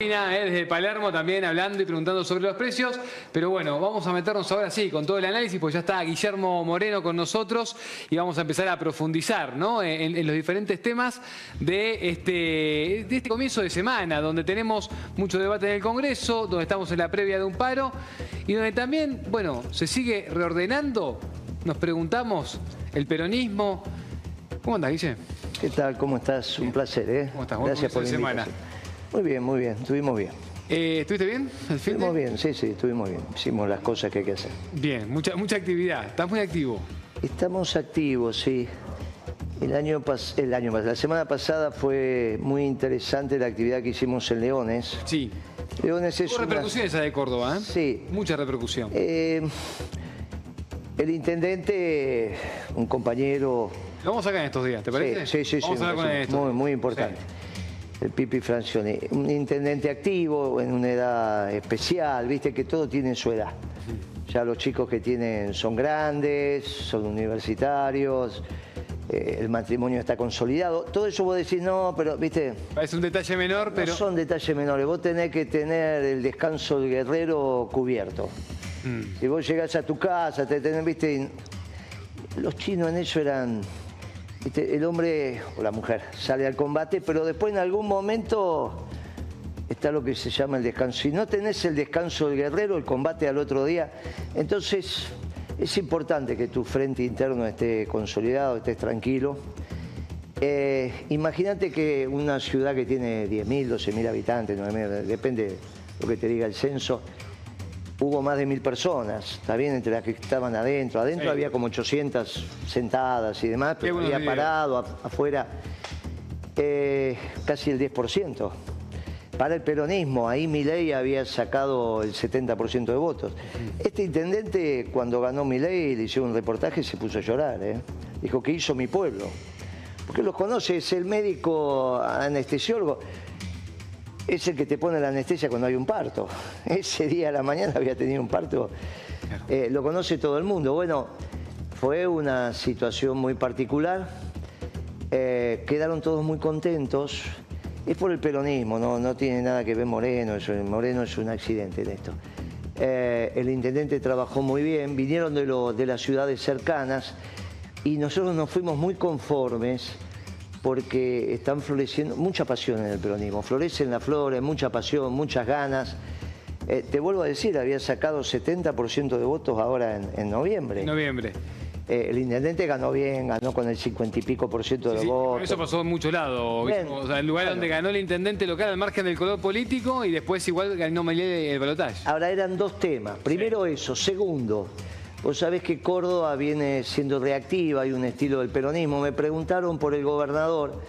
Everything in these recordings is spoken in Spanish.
Eh, desde Palermo también hablando y preguntando sobre los precios, pero bueno, vamos a meternos ahora sí con todo el análisis, pues ya está Guillermo Moreno con nosotros y vamos a empezar a profundizar ¿no? en, en los diferentes temas de este, de este comienzo de semana, donde tenemos mucho debate en el Congreso, donde estamos en la previa de un paro y donde también, bueno, se sigue reordenando, nos preguntamos, el peronismo. ¿Cómo andas, Guille? ¿Qué tal? ¿Cómo estás? Un placer, ¿eh? ¿Cómo estás? Gracias por la semana. Muy bien, muy bien, estuvimos bien. Eh, ¿Estuviste bien? ¿El fin de? Estuvimos bien, sí, sí, estuvimos bien. Hicimos las cosas que hay que hacer. Bien, mucha, mucha actividad, estás muy activo. Estamos activos, sí. El año, pas- el año pas- la semana pasada fue muy interesante la actividad que hicimos en Leones. Sí. Leones es Hubo una... repercusiones esa de Córdoba, ¿eh? Sí. Mucha repercusión. Eh, el intendente, un compañero Lo vamos a sacar en estos días, ¿te parece? Sí, sí, sí, Vamos sí, a hablar con esto. muy, muy importante. El Pipi Francioni, un intendente activo en una edad especial, viste que todo tiene su edad. Ya los chicos que tienen son grandes, son universitarios, eh, el matrimonio está consolidado. Todo eso vos decís, no, pero viste, Parece un detalle menor, pero... no son detalles menores. Vos tenés que tener el descanso del guerrero cubierto. Mm. Si vos llegás a tu casa, te tenés, viste, los chinos en eso eran, viste, el hombre o la mujer sale al combate, pero después en algún momento está lo que se llama el descanso. Si no tenés el descanso del guerrero, el combate al otro día, entonces es importante que tu frente interno esté consolidado, estés tranquilo. Eh, Imagínate que una ciudad que tiene 10.000, 12.000 habitantes, 9.000, depende de lo que te diga el censo, hubo más de mil personas, está bien, entre las que estaban adentro. Adentro Sí. había como 800 sentadas y demás, pero había parado afuera eh, casi el 10%. Para el peronismo, ahí Milei había sacado el 70% de votos. Este intendente, cuando ganó Milei, le hicieron un reportaje y se puso a llorar. ¿eh? Dijo, ¿qué hizo mi pueblo? Porque los conoce, es el médico anestesiólogo. Es el que te pone la anestesia cuando hay un parto. Ese día a la mañana había tenido un parto. Eh, lo conoce todo el mundo. Bueno, fue una situación muy particular. Eh, quedaron todos muy contentos. Es por el peronismo, no, no tiene nada que ver Moreno. eso- Moreno es un accidente en esto. Eh, el intendente trabajó muy bien, vinieron de, lo- de las ciudades cercanas y nosotros nos fuimos muy conformes porque están floreciendo mucha pasión en el peronismo. Florecen las flores, mucha pasión, muchas ganas. Eh, te vuelvo a decir, había sacado 70% de votos ahora en, en noviembre. En noviembre. Eh, el intendente ganó bien, ganó con el 50 y pico por ciento de Sí, sí, votos. eso pasó en muchos lados. Bien. O sea, el lugar donde ganó el intendente local al margen del color político y después igual ganó Milei el balotaje. Ahora eran dos temas. Primero eso. Segundo, vos sabés que Córdoba viene siendo reactiva, hay un estilo del peronismo. Me preguntaron por el gobernador.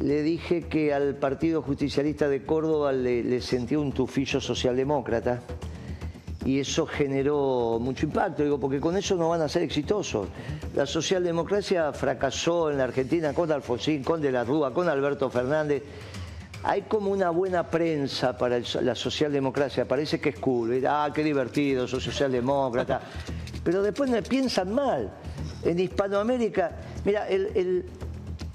Le dije que al Partido Justicialista de Córdoba le, le sentía un tufillo socialdemócrata y eso generó mucho impacto, digo, porque con eso no van a ser exitosos. La socialdemocracia fracasó en la Argentina con Alfonsín, con De la Rúa, con Alberto Fernández. Hay como una buena prensa para el- la socialdemocracia, parece que es cool, ah, qué divertido, sos socialdemócrata. Pero después piensan mal. En Hispanoamérica, mira, el, el-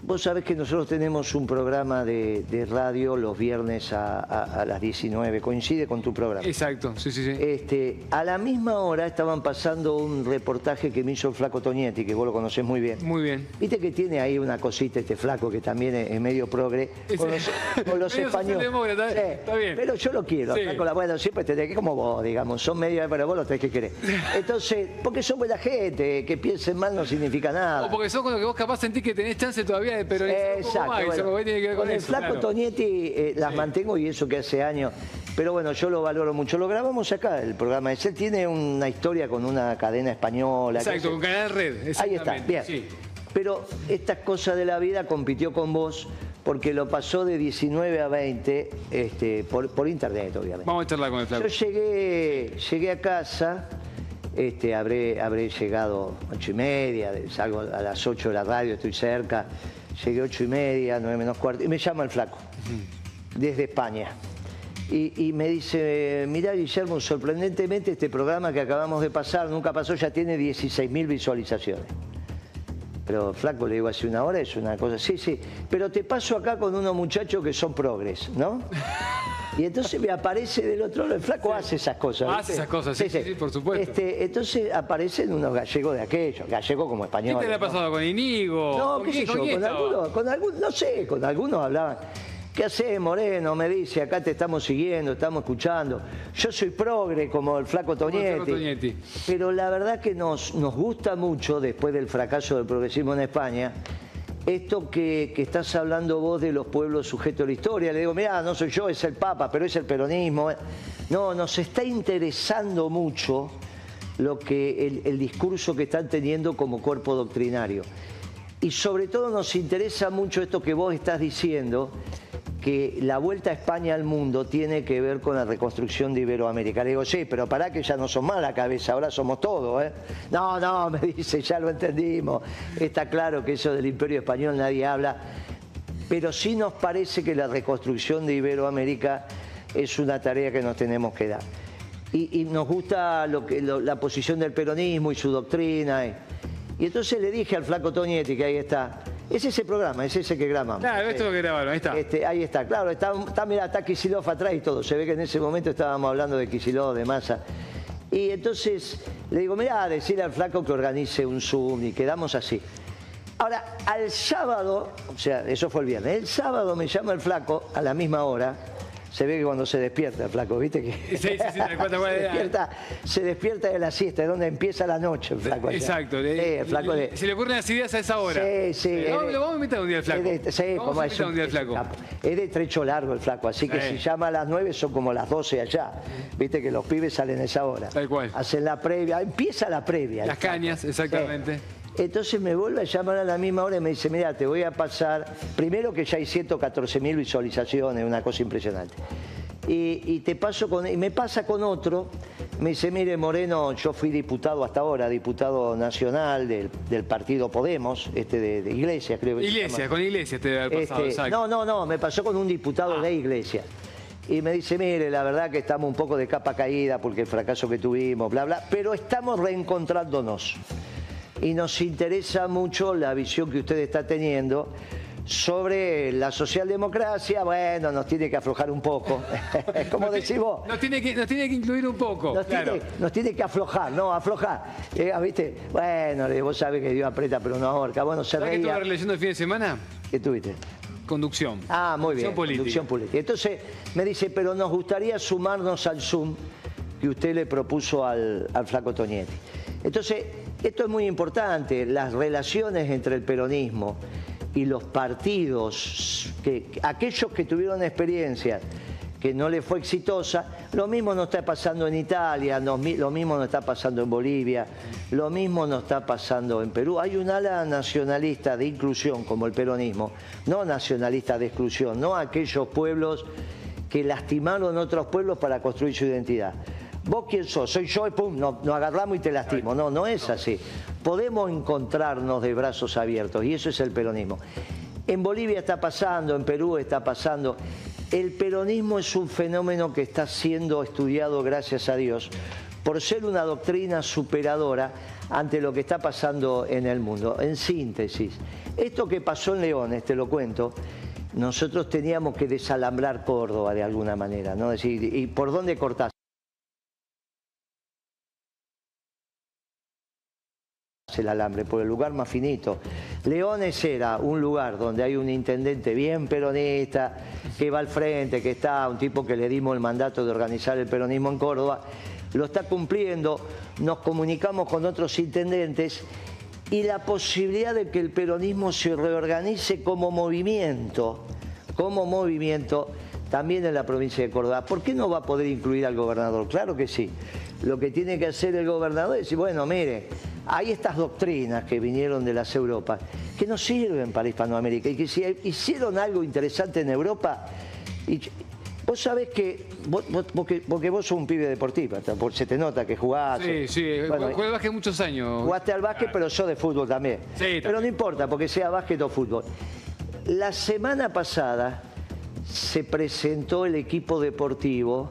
vos sabés que nosotros tenemos un programa de, de radio los viernes a, a- a las 19, coincide con tu programa. Exacto, sí, sí, sí. Este, a la misma hora estaban pasando un reportaje que me hizo el flaco Tonietti, que vos lo conocés muy bien. Muy bien. Viste que tiene ahí una cosita este flaco que también es, es medio progre con los, con los españoles. Sí, está bien. Pero yo lo quiero, Sí. flaco, la- bueno, siempre tenés que como vos, digamos, son medio, pero vos lo tenés que querer. Entonces, porque son buena gente, que piensen mal no significa nada. O porque sos con lo que vos capaz sentís que tenés chance todavía de un poco Exacto. bueno, que tiene que ver con, con el flaco claro. Tonietti eh, las mantengo y eso que hace años. Pero bueno, yo lo valoro mucho. Lo grabamos acá, el programa ese. Tiene una historia con una cadena española. Exacto, con Canal Red. Ahí está, bien. Sí. Pero estas cosas de la vida compitió con vos porque lo pasó de 19 a 20 este, por, por internet, obviamente. Vamos a charlar con el Yo flaco. llegué, llegué a casa, este, habré, habré llegado ocho y media, de- salgo a las 8 de la radio, estoy cerca, llegué ocho y media, nueve menos cuarto, y me llama el flaco, desde España. Y, y me dice, mirá Guillermo, sorprendentemente este programa que acabamos de pasar, nunca pasó, ya tiene 16.000 visualizaciones. Pero flaco, le digo, hace una hora es una cosa. Sí, sí. Pero te paso acá con unos muchachos que son progres, ¿no? Y entonces me aparece del otro lado, el flaco hace esas cosas. Hace esas cosas, sí, sí, por supuesto. Este, entonces aparecen unos gallegos de aquellos, gallegos como españoles. ¿Qué te le ha pasado con Inigo? No, qué sé yo, con algunos, con algunos, no sé, con algunos hablaban. ¿Qué haces, Moreno? Me dice, acá te estamos siguiendo, estamos escuchando. Yo soy progre, como el flaco Toñetti. Pero la verdad que nos, nos gusta mucho, después del fracaso del progresismo en España, esto que, estás hablando vos de los pueblos sujetos a la historia. Le digo, mira, no soy yo, es el Papa, pero es el peronismo. No, nos está interesando mucho lo que el, el discurso que están teniendo como cuerpo doctrinario. Y sobre todo nos interesa mucho esto que vos estás diciendo, que la vuelta a España al mundo tiene que ver con la reconstrucción de Iberoamérica. Le digo, sí, pero para que ya no son más la cabeza, ahora somos todos. ¿eh? No, no, me dice, ya lo entendimos. Está claro que eso del imperio español nadie habla, pero sí nos parece que la reconstrucción de Iberoamérica es una tarea que nos tenemos que dar. Y, nos gusta lo que, la posición del peronismo y su doctrina. Y, entonces le dije al flaco Toñetti, que ahí está, es ese programa, es ese que grabamos. Claro, esto es que grabaron, ahí está. Este, ahí está, claro, está, está, mirá, está Kisilov atrás y todo. Se ve que en ese momento estábamos hablando de Kisilov, de masa. Y entonces le digo, mirá, decirle al flaco que organice un Zoom y quedamos así. Ahora, al sábado, o sea, eso fue el viernes, el sábado me llama el flaco a la misma hora se ve que cuando se despierta flaco, ¿viste? Que sí, sí, sí, se, despierta, se despierta de la siesta, es donde empieza la noche flaco. Exacto. el flaco Se le ocurren las ideas a esa hora. Sí, sí. lo vamos a invitar un día al flaco. sí, como es un, día al flaco. Es de trecho largo el flaco, así que si llama a las 9 son como las 12 allá. Viste que los pibes salen a esa hora. Tal cual. Hacen la previa, empieza la previa. Las cañas, exactamente. Entonces me vuelve a llamar a la misma hora y me dice, mira, te voy a pasar, primero que ya hay 114 mil visualizaciones, una cosa impresionante. Y, te paso con, y me pasa con otro, me dice, mire Moreno, yo fui diputado hasta ahora, diputado nacional del, partido Podemos, este de, Iglesia, creo que Iglesia, con Iglesia te debe haber pasado, este, No, no, no, me pasó con un diputado de Iglesia. Y me dice, mire, la verdad que estamos un poco de capa caída porque el fracaso que tuvimos, bla, bla, pero estamos reencontrándonos. Y nos interesa mucho la visión que usted está teniendo sobre la socialdemocracia, bueno, nos tiene que aflojar un poco. como decís vos. Nos tiene, que, nos tiene que incluir un poco. Nos, tiene, que aflojar, no, aflojar. Eh, ¿Viste? Bueno, vos sabés que Dios aprieta pero no ahorca. Bueno, se ¿Sabés que estuve leyendo el fin de semana? ¿Qué tuviste? Conducción. Ah, muy bien. Política. Conducción política. Entonces me dice, pero nos gustaría sumarnos al Zoom que usted le propuso al, al flaco Toñetti. Entonces, esto es muy importante, las relaciones entre el peronismo y los partidos, que, aquellos que tuvieron experiencia que no le fue exitosa, lo mismo nos está pasando en Italia, lo mismo nos está pasando en Bolivia, lo mismo nos está pasando en Perú. Hay un ala nacionalista de inclusión como el peronismo, no nacionalista de exclusión, no aquellos pueblos que lastimaron otros pueblos para construir su identidad. ¿Vos quién sos? Soy yo y pum, nos, agarramos y te lastimo. No, no es así. Podemos encontrarnos de brazos abiertos y eso es el peronismo. En Bolivia está pasando, en Perú está pasando. El peronismo es un fenómeno que está siendo estudiado, gracias a Dios, por ser una doctrina superadora ante lo que está pasando en el mundo. En síntesis, esto que pasó en Leones, te lo cuento, nosotros teníamos que desalambrar Córdoba de alguna manera, ¿no? decir, ¿y por dónde cortás? El alambre, por el lugar más finito. Leones era un lugar donde hay un intendente bien peronista, que va al frente, que está, un tipo que le dimos el mandato de organizar el peronismo en Córdoba, lo está cumpliendo, nos comunicamos con otros intendentes y la posibilidad de que el peronismo se reorganice como movimiento, como movimiento también en la provincia de Córdoba. ¿Por qué no va a poder incluir al gobernador? Claro que sí. Lo que tiene que hacer el gobernador es decir, bueno, mire, hay estas doctrinas que vinieron de las Europas que no sirven para Hispanoamérica y que si hicieron algo interesante en Europa, y vos sabés que, vos, porque, vos sos un pibe deportivo, se te nota que jugás. Sí, sí, jugué al básquet muchos años. Jugaste al básquet, pero yo de fútbol también. Sí, Pero no importa, porque sea básquet o fútbol. La semana pasada se presentó el equipo deportivo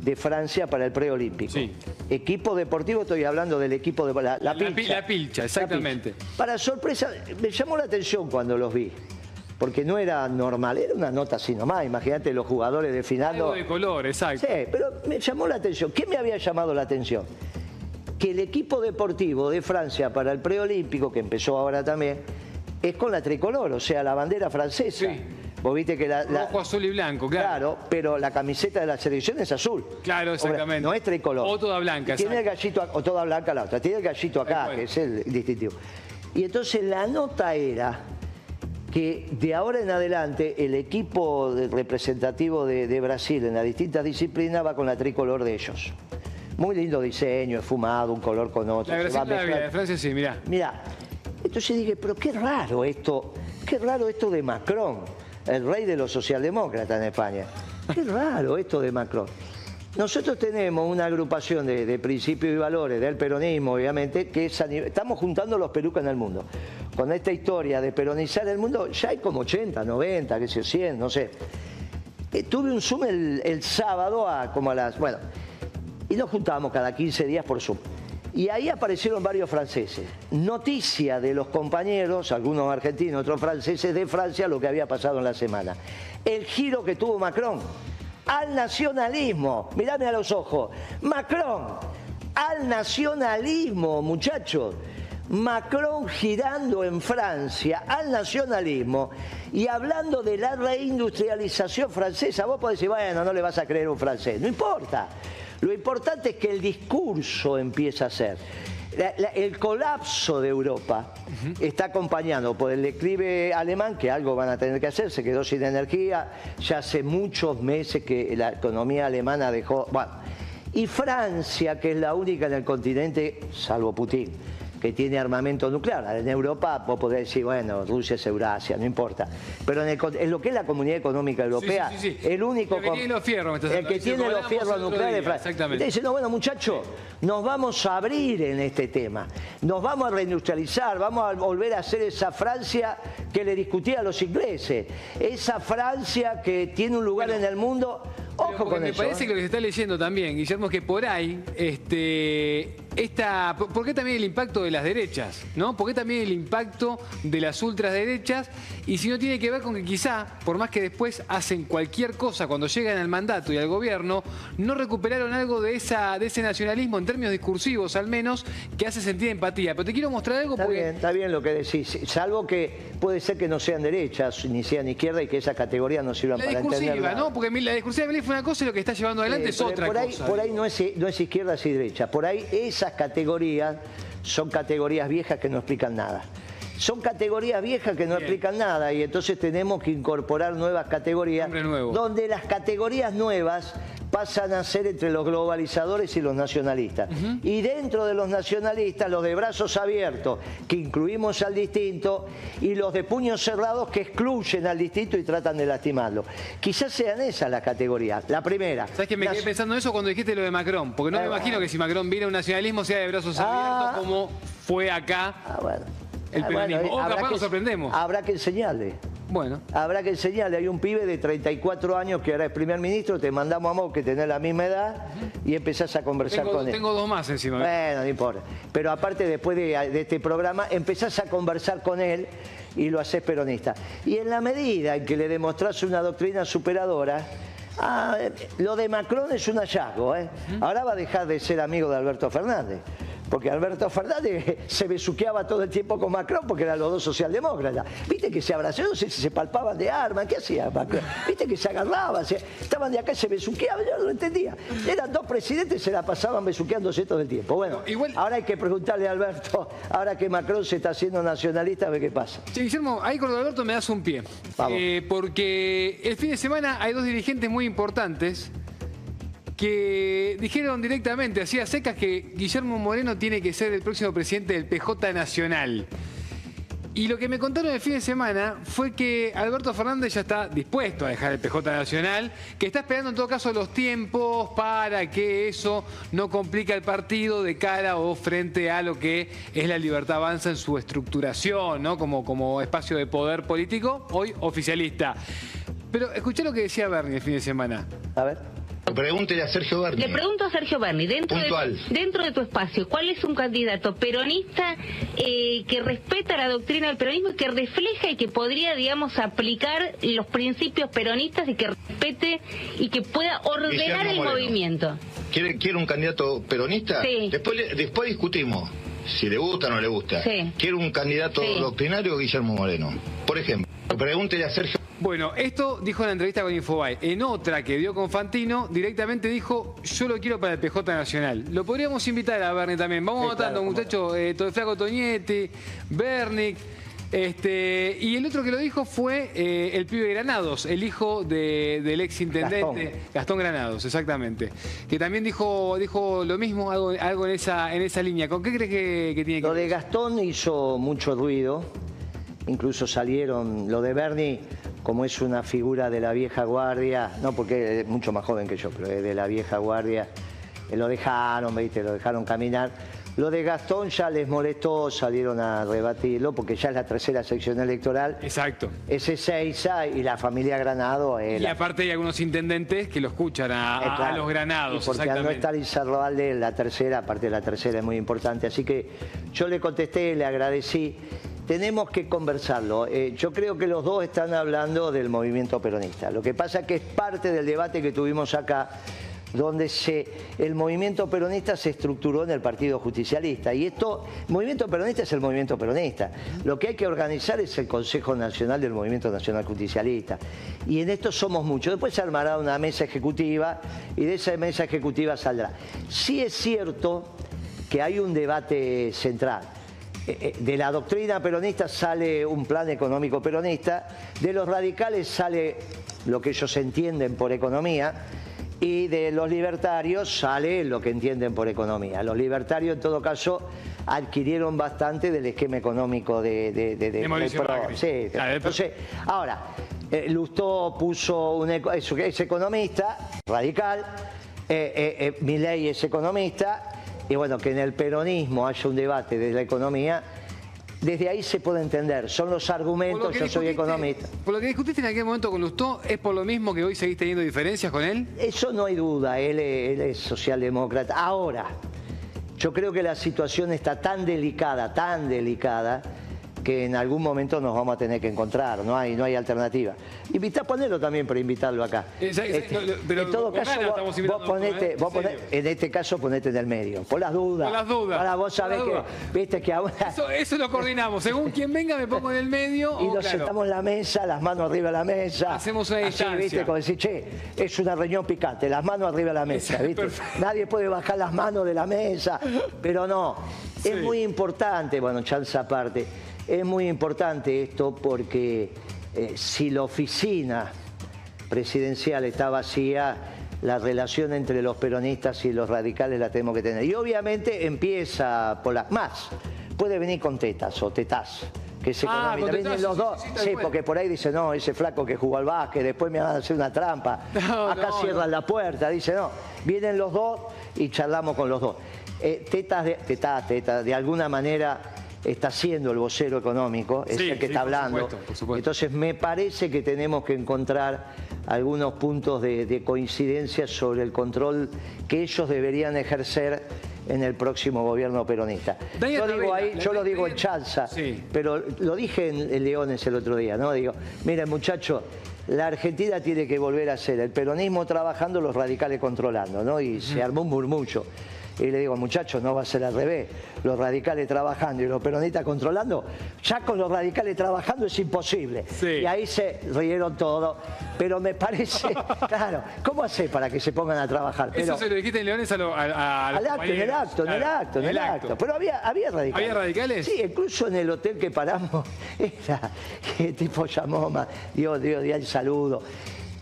de Francia para el preolímpico. Sí. Equipo deportivo, estoy hablando del equipo de la, pilcha. La pilcha, exactamente. Para sorpresa, me llamó la atención cuando los vi. porque no era normal, era una nota así nomás. Imagínate los jugadores desfilando. Algo de color, exacto. Sí, pero me llamó la atención. ¿Qué me había llamado la atención? Que el equipo deportivo de Francia para el preolímpico, que empezó ahora también, es con la tricolor, o sea, la bandera francesa. Sí. Vos viste que la, la- Rojo, azul y blanco, claro. Claro, pero la camiseta de la selección es azul. Claro, exactamente. No es tricolor. O toda blanca, Tiene el gallito, o toda blanca la otra. Tiene el gallito acá, que es el distintivo. Y entonces la nota era que de ahora en adelante el equipo representativo de, de Brasil en las distintas disciplinas va con la tricolor de ellos. Muy lindo diseño, esfumado, un color con otro. La de Brasil, la Francia sí, mirá. Mira, entonces dije, pero qué raro esto, qué raro esto de Macron, el rey de los socialdemócratas en España. Qué raro esto de Macron. Nosotros tenemos una agrupación de, de principios y valores del peronismo, obviamente, que es a nivel- estamos juntando los pelucas en el mundo. Con esta historia de peronizar el mundo, ya hay como 80, 90, qué sé yo, 100, no sé. Eh, tuve un Zoom el, el sábado a como a las. Bueno, y nos juntábamos cada 15 días por Zoom. Y ahí aparecieron varios franceses. Noticia de los compañeros, algunos argentinos, otros franceses de Francia, lo que había pasado en la semana. El giro que tuvo Macron al nacionalismo. Mirame a los ojos. Macron al nacionalismo, muchachos. Macron girando en Francia al nacionalismo y hablando de la reindustrialización francesa. Vos podés decir, bueno, no le vas a creer un francés. No importa. Lo importante es que el discurso empieza a ser. La- la- el colapso de Europa está acompañado por el declive alemán, que algo van a tener que hacer, se quedó sin energía, ya hace muchos meses que la economía alemana dejó... Bueno, y Francia, que es la única en el continente, salvo Putin, que tiene armamento nuclear. En Europa vos podés decir, bueno, Rusia es Eurasia, no importa. Pero en, el con- en lo que es la Comunidad Económica Europea, sí, sí, sí. el único... El que tiene los fierros, me El que tiene los fierros nucleares día, exactamente. Dice, no, bueno, muchachos, nos vamos a abrir en este tema. Nos vamos a reindustrializar, vamos a volver a hacer esa Francia que le discutía a los ingleses. Esa Francia que tiene un lugar en el mundo... Ojo con me eso. parece ¿eh? que lo que se está leyendo también, Guillermo, es que por ahí, este, esta, ¿por qué también el impacto de las derechas? ¿no? ¿Por qué también el impacto de las ultraderechas? Y si no tiene que ver con que quizá, por más que después hacen cualquier cosa cuando llegan al mandato y al gobierno, no recuperaron algo de, esa, de ese nacionalismo, en términos discursivos al menos, que hace sentir empatía. Pero te quiero mostrar algo Está porque... bien, está bien lo que decís, salvo que puede ser que no sean derechas ni sean izquierda y que esas categorías no sirvan La para discursiva, entender nada. ¿no? Porque la discursiva fue una cosa y lo que está llevando adelante Eh, es otra por ahí, cosa. Por ahí no es, no es izquierda y derecha. Por ahí esas categorías son categorías viejas que no explican nada. Son categorías viejas que no Bien. explican nada y entonces tenemos que incorporar nuevas categorías nuevo. donde las categorías nuevas pasan a ser entre los globalizadores y los nacionalistas. Y dentro de los nacionalistas, los de brazos abiertos, que incluimos al distinto, y los de puños cerrados, que excluyen al distinto y tratan de lastimarlo. Quizás sean esas las categorías. La primera. ¿Sabes que me quedé pensando en eso cuando dijiste lo de Macron? Porque no me Eh, imagino que si Macron viene a un nacionalismo sea de brazos Ah. abiertos como fue acá. Ah, bueno. El Ah, peronismo. O habrá capaz que- nos sorprendemos. Habrá que enseñarle. Bueno, Habrá que enseñarle. Hay un pibe de 34 años que ahora es primer ministro, te mandamos a vos que tenés la misma edad y empezás a conversar tengo, con él. tengo dos más encima. Bueno, no importa. Pero aparte, después de, de este programa, empezás a conversar con él y lo haces peronista. Y en la medida en que le demostrás una doctrina superadora, ah, eh, lo de Macron es un hallazgo. ¿eh? Ahora va a dejar de ser amigo de Alberto Fernández. Porque Alberto Fernández se besuqueaba todo el tiempo con Macron porque eran los dos socialdemócratas. Viste que se abrazaron, si se palpaban de armas, ¿qué hacía Macron? Viste que se agarraban, se- estaban de acá y se besuqueaban, yo no lo entendía. Eran dos presidentes se la pasaban besuqueándose todo el tiempo. Bueno, No, igual- ahora hay que preguntarle a Alberto, ahora que Macron se está haciendo nacionalista, a ver qué pasa. Che, Guillermo, ahí con Alberto me das un pie. Vamos. Eh, porque el fin de semana hay dos dirigentes muy importantes que dijeron directamente, así a secas, que Guillermo Moreno tiene que ser el próximo presidente del PJ Nacional. Y lo que me contaron el fin de semana fue que Alberto Fernández ya está dispuesto a dejar el PJ Nacional, que está esperando en todo caso los tiempos para que eso no complique el partido de cara o frente a lo que es la libertad avanza en su estructuración, ¿no? Como, como espacio de poder político, hoy oficialista. Pero escuché lo que decía Bernie el fin de semana. A ver. Pregúntele a Sergio Berni. Le pregunto a Sergio Berni, dentro, de, dentro de tu espacio, ¿cuál es un candidato peronista eh, que respeta la doctrina del peronismo y que refleja y que podría, digamos, aplicar los principios peronistas y que respete y que pueda ordenar el movimiento? ¿Quiere, ¿Quiere un candidato peronista? Sí. Después, después discutimos si le gusta o no le gusta. Sí. ¿Quiere un candidato doctrinario o Guillermo Moreno? Por ejemplo, pregúntele a Sergio bueno, esto dijo en la entrevista con Infobae. En otra que dio con Fantino, directamente dijo, yo lo quiero para el PJ Nacional. Lo podríamos invitar a Bernie también. Vamos votando, muchachos, eh, todo Flaco Toñetti, Bernick. Este, y el otro que lo dijo fue eh, el pibe Granados, el hijo del ex intendente Gastón. Granados, exactamente. Que también dijo, dijo lo mismo, algo, algo en, esa, en esa línea. ¿Con qué crees que, que tiene que ver? Lo de Gastón hizo mucho ruido. Incluso salieron, lo de Bernie como es una figura de la vieja guardia, no porque es mucho más joven que yo, pero es de la vieja guardia, eh, lo dejaron, ¿viste? lo dejaron caminar. Lo de Gastón ya les molestó, salieron a rebatirlo, porque ya es la tercera sección electoral. Exacto. Ese Seiza y la familia Granado. y aparte hay algunos intendentes que lo escuchan a, los Granados. porque al no estar Izarroalde la tercera, aparte de la tercera es muy importante. Así que yo le contesté, le agradecí tenemos que conversarlo. Eh, yo creo que los dos están hablando del movimiento peronista. Lo que pasa es que es parte del debate que tuvimos acá, donde se, el movimiento peronista se estructuró en el Partido Justicialista. Y esto, movimiento peronista es el movimiento peronista. Lo que hay que organizar es el Consejo Nacional del Movimiento Nacional Justicialista. Y en esto somos muchos. Después se armará una mesa ejecutiva y de esa mesa ejecutiva saldrá. Sí es cierto que hay un debate central de la doctrina peronista sale un plan económico peronista, de los radicales sale lo que ellos entienden por economía y de los libertarios sale lo que entienden por economía. Los libertarios en todo caso adquirieron bastante del esquema económico de, de, de, Sí, entonces, ahora, eh, Lustó puso un es, economista radical, eh, Milei es economista y bueno, que en el peronismo haya un debate de la economía, desde ahí se puede entender. Son los argumentos, yo soy economista. Por lo que discutiste en aquel momento con Lustó, ¿es por lo mismo que hoy seguís teniendo diferencias con él? Eso no hay duda, él, él es socialdemócrata. Ahora, yo creo que la situación está tan delicada, tan delicada, que en algún momento nos vamos a tener que encontrar, no hay, no hay alternativa. Invita a ponerlo también para invitarlo acá. Este, pero en todo caso, vos, ponete, vos en este caso ponete en el medio, por las dudas. Por las dudas. Ahora vos sabés que, viste que ahora... Eso, lo coordinamos, según quien venga me pongo en el medio. Y nos sentamos en la mesa, las manos arriba de la mesa. Hacemos una Así, viste, como decir, che, es una reunión picante, las manos arriba de la mesa, viste. Nadie puede bajar las manos de la mesa, pero no. Es muy importante, bueno, chanza aparte, es muy importante esto porque eh, si la oficina presidencial está vacía, la relación entre los peronistas y los radicales la tenemos que tener. Y obviamente empieza por las más. Puede venir con tetas o tetas. Que se ah, vienen los dos. Sí, porque por ahí dice, no, ese flaco que jugó al básquet, después me van a hacer una trampa. Acá cierran la puerta. Dice, no, vienen los dos y charlamos con los dos. Eh, tetas, de, tetas, tetas, de alguna manera está siendo el vocero económico, es el que está hablando. Entonces me parece que tenemos que encontrar algunos puntos de, coincidencia sobre el control que ellos deberían ejercer en el próximo gobierno peronista. yo digo ahí, yo lo digo en chanza, pero lo dije en, Leones el otro día, ¿no? Digo, miren muchachos, la Argentina tiene que volver a ser el peronismo trabajando, los radicales controlando, ¿no? Y se armó un murmullo. Y le digo, muchachos, no va a ser al revés. Los radicales trabajando y los peronistas controlando, ya con los radicales trabajando es imposible. Y ahí se rieron todo. Pero me parece, claro, ¿cómo hacer para que se pongan a trabajar? Eso se lo dijiste en Leones a, al acto, en el acto, en el acto, en el acto. Pero había, había radicales. ¿Había radicales? Sí, incluso en el hotel que paramos, era, el tipo llamó, Dios, Dios, Dios, el saludo.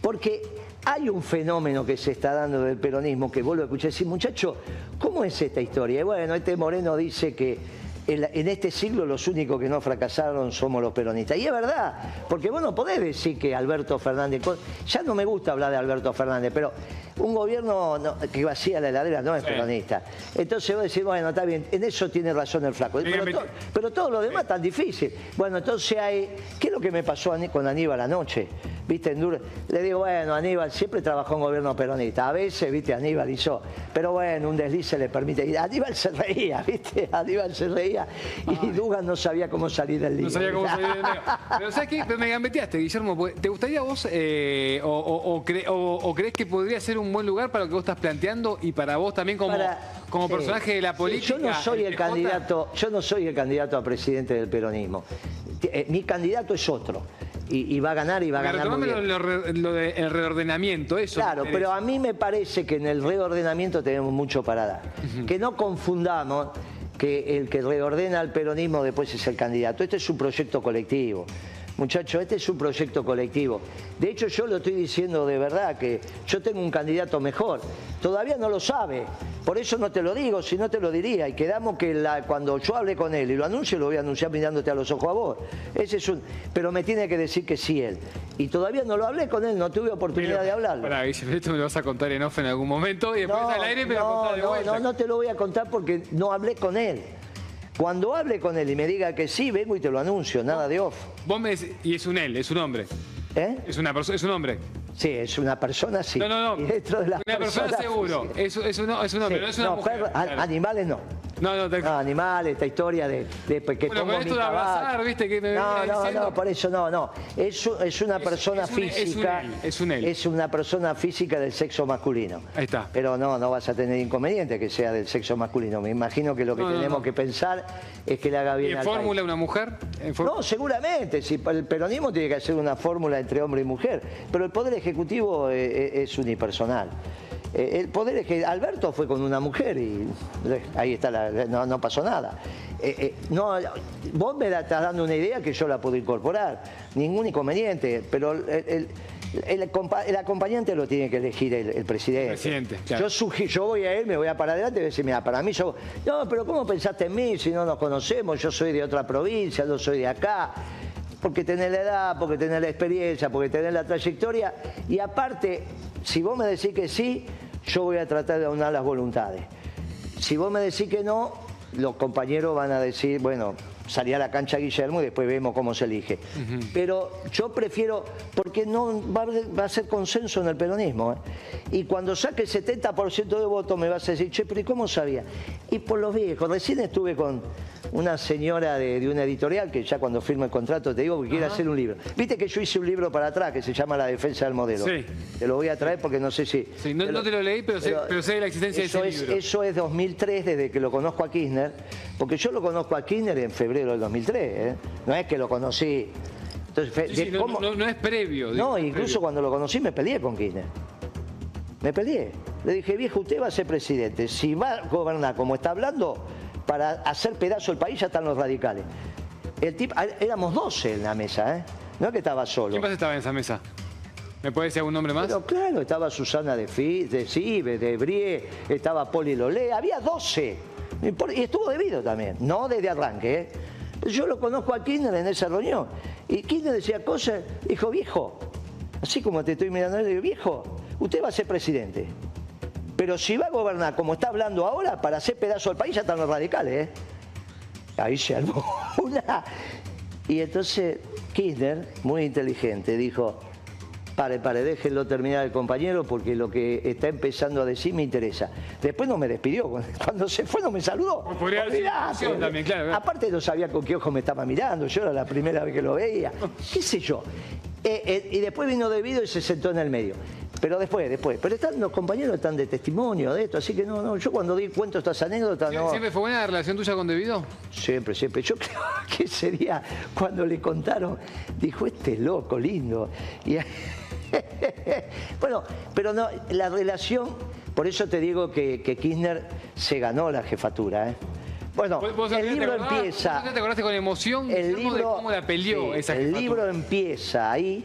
Porque hay un fenómeno que se está dando del peronismo que vuelvo a escuchar decir, muchacho, ¿cómo es esta historia? Y bueno, este Moreno dice que en este siglo los únicos que no fracasaron somos los peronistas. Y es verdad, porque vos no podés decir que Alberto Fernández, ya no me gusta hablar de Alberto Fernández, pero un gobierno que vacía la heladera no es peronista. Entonces vos decís, bueno, está bien, en eso tiene razón el flaco. Pero, todo lo demás es tan difícil. Bueno, entonces hay, ¿qué es lo que me pasó con Aníbal anoche? viste, en duro. Le digo, bueno, Aníbal siempre trabajó en gobierno peronista. A veces, viste, Aníbal hizo, pero bueno, un desliz se le permite. Y Aníbal se reía, viste, Aníbal se reía. Y Dugan no sabía cómo salir del lío. No sabía cómo salir del lío. Pero ¿sabes qué? Me gambeteaste, Guillermo. ¿Te gustaría vos eh, o, crees que podría ser un buen lugar para lo que vos estás planteando y para vos también como, como personaje de la política? yo no soy el, candidato, yo no soy el candidato a presidente del peronismo. Eh, mi candidato es otro. Y, va a ganar y va a ganar muy bien. Lo, lo, el reordenamiento, eso. Claro, pero a mí me parece que en el reordenamiento tenemos mucho para dar. Que no confundamos que el que reordena al peronismo después es el candidato. Este es un proyecto colectivo. Muchachos, este es un proyecto colectivo. De hecho, yo lo estoy diciendo de verdad, que yo tengo un candidato mejor. Todavía no lo sabe. Por eso no te lo digo, si no te lo diría. Y quedamos que cuando yo hable con él y lo anuncie, lo voy a anunciar mirándote a los ojos a vos. Ese es un, pero me tiene que decir que sí él. Y todavía no lo hablé con él, no tuve oportunidad de hablarlo. Pará, esto me lo vas a contar en off en algún momento y después al aire me no, de no, No, no te lo voy a contar porque no hablé con él. Cuando hable con él y me diga que sí, vengo y te lo anuncio, nada de off. Vos me decís, y es un él, es un hombre. ¿Eh? Es, una es un hombre. Sí, es una persona, sí. No, no, no. dentro de una persona seguro. Es, es, un, es un hombre, no es una mujer. Animales no. No, no, te... no, animales, esta historia de, de que bueno, con esto de abrazar, viste que me No, no, no, por eso no, no. Es, es una persona física. Es un, él, es una persona física del sexo masculino. Ahí está. Pero no, no vas a tener inconveniente que sea del sexo masculino. Me imagino que lo que tenemos que pensar es que le haga bien ¿Y en fórmula una mujer? No, seguramente. Si el peronismo tiene que hacer una fórmula entre hombre y mujer. Pero el Poder Ejecutivo es, eh, eh, es unipersonal. Eh, el poder es que Alberto fue con una mujer y ahí está, no, pasó nada. Eh, eh, no, vos me estás dando una idea que yo la puedo incorporar, ningún inconveniente, pero el, acompañante lo tiene que elegir el, presidente. yo, yo voy a él, me voy a para adelante y voy a decir, mira, para mí yo... No, pero ¿cómo pensaste en mí si no nos conocemos? Yo soy de otra provincia, yo soy de acá porque tenés la edad, porque tenés la experiencia, porque tenés la trayectoria. Y aparte, si vos me decís que sí, yo voy a tratar de aunar las voluntades. Si vos me decís que no, los compañeros van a decir, bueno, salí a la cancha Guillermo y después vemos cómo se elige. Pero yo prefiero, porque no va a, ser consenso en el peronismo. ¿eh? Y cuando saque el 70% de votos me vas a decir, che, pero ¿y cómo sabía? Y por los viejos, recién estuve con una señora de, una editorial que ya cuando firma el contrato te digo que quiere hacer un libro. Viste que yo hice un libro para atrás que se llama La defensa del modelo. Sí. Te lo voy a traer porque no sé si... Sí, no, te lo, leí, pero, sé, de la existencia de ese libro. Eso es 2003, desde que lo conozco a Kirchner, porque yo lo conozco a Kirchner en febrero del 2003, ¿eh? no es que lo conocí... Entonces, no, es previo. no, incluso cuando lo conocí me peleé con Kirchner. Me peleé. Le dije, viejo, usted va a ser presidente. Si va a gobernar como está hablando, para hacer pedazo el país ya están los radicales. El tipo, éramos 12 en la mesa, ¿eh? No es que estaba solo. ¿Quién más estaba en esa mesa? ¿Me puede decir algún nombre más? Pero claro, estaba Susana de, Fi, de Cibe, de Brie, estaba Poli Lolé, había 12. Y estuvo debido también, no desde arranque. ¿eh? Yo lo conozco a Kirchner en esa reunión. Y Kirchner decía cosas, dijo, viejo, así como te estoy mirando, digo, viejo, usted va a ser presidente. Pero si va a gobernar como está hablando ahora, para hacer pedazo al país ya están los radicales. ¿eh? Ahí se armó una. Y entonces Kirchner, muy inteligente, dijo, pare, pare, déjenlo terminar el compañero porque lo que está empezando a decir me interesa. Después no me despidió, cuando se fue no me saludó. También, claro. Aparte no sabía con qué ojo me estaba mirando, yo era la primera vez que lo veía, qué sé yo. Eh, eh, y después vino Debido y se sentó en el medio. Pero después, después. Pero están, los compañeros están de testimonio de esto, así que no, no, yo cuando di cuento estas anécdotas no. ¿Siempre fue buena la relación tuya con Debido? Siempre, siempre. Yo creo que ese día, cuando le contaron, dijo, este loco, lindo. Y... bueno, pero no, la relación, por eso te digo que, que Kirchner se ganó la jefatura, ¿eh? Bueno, el libro empieza. ¿Te acordaste con emoción el libro, de cómo la peleó esa El libro empieza ahí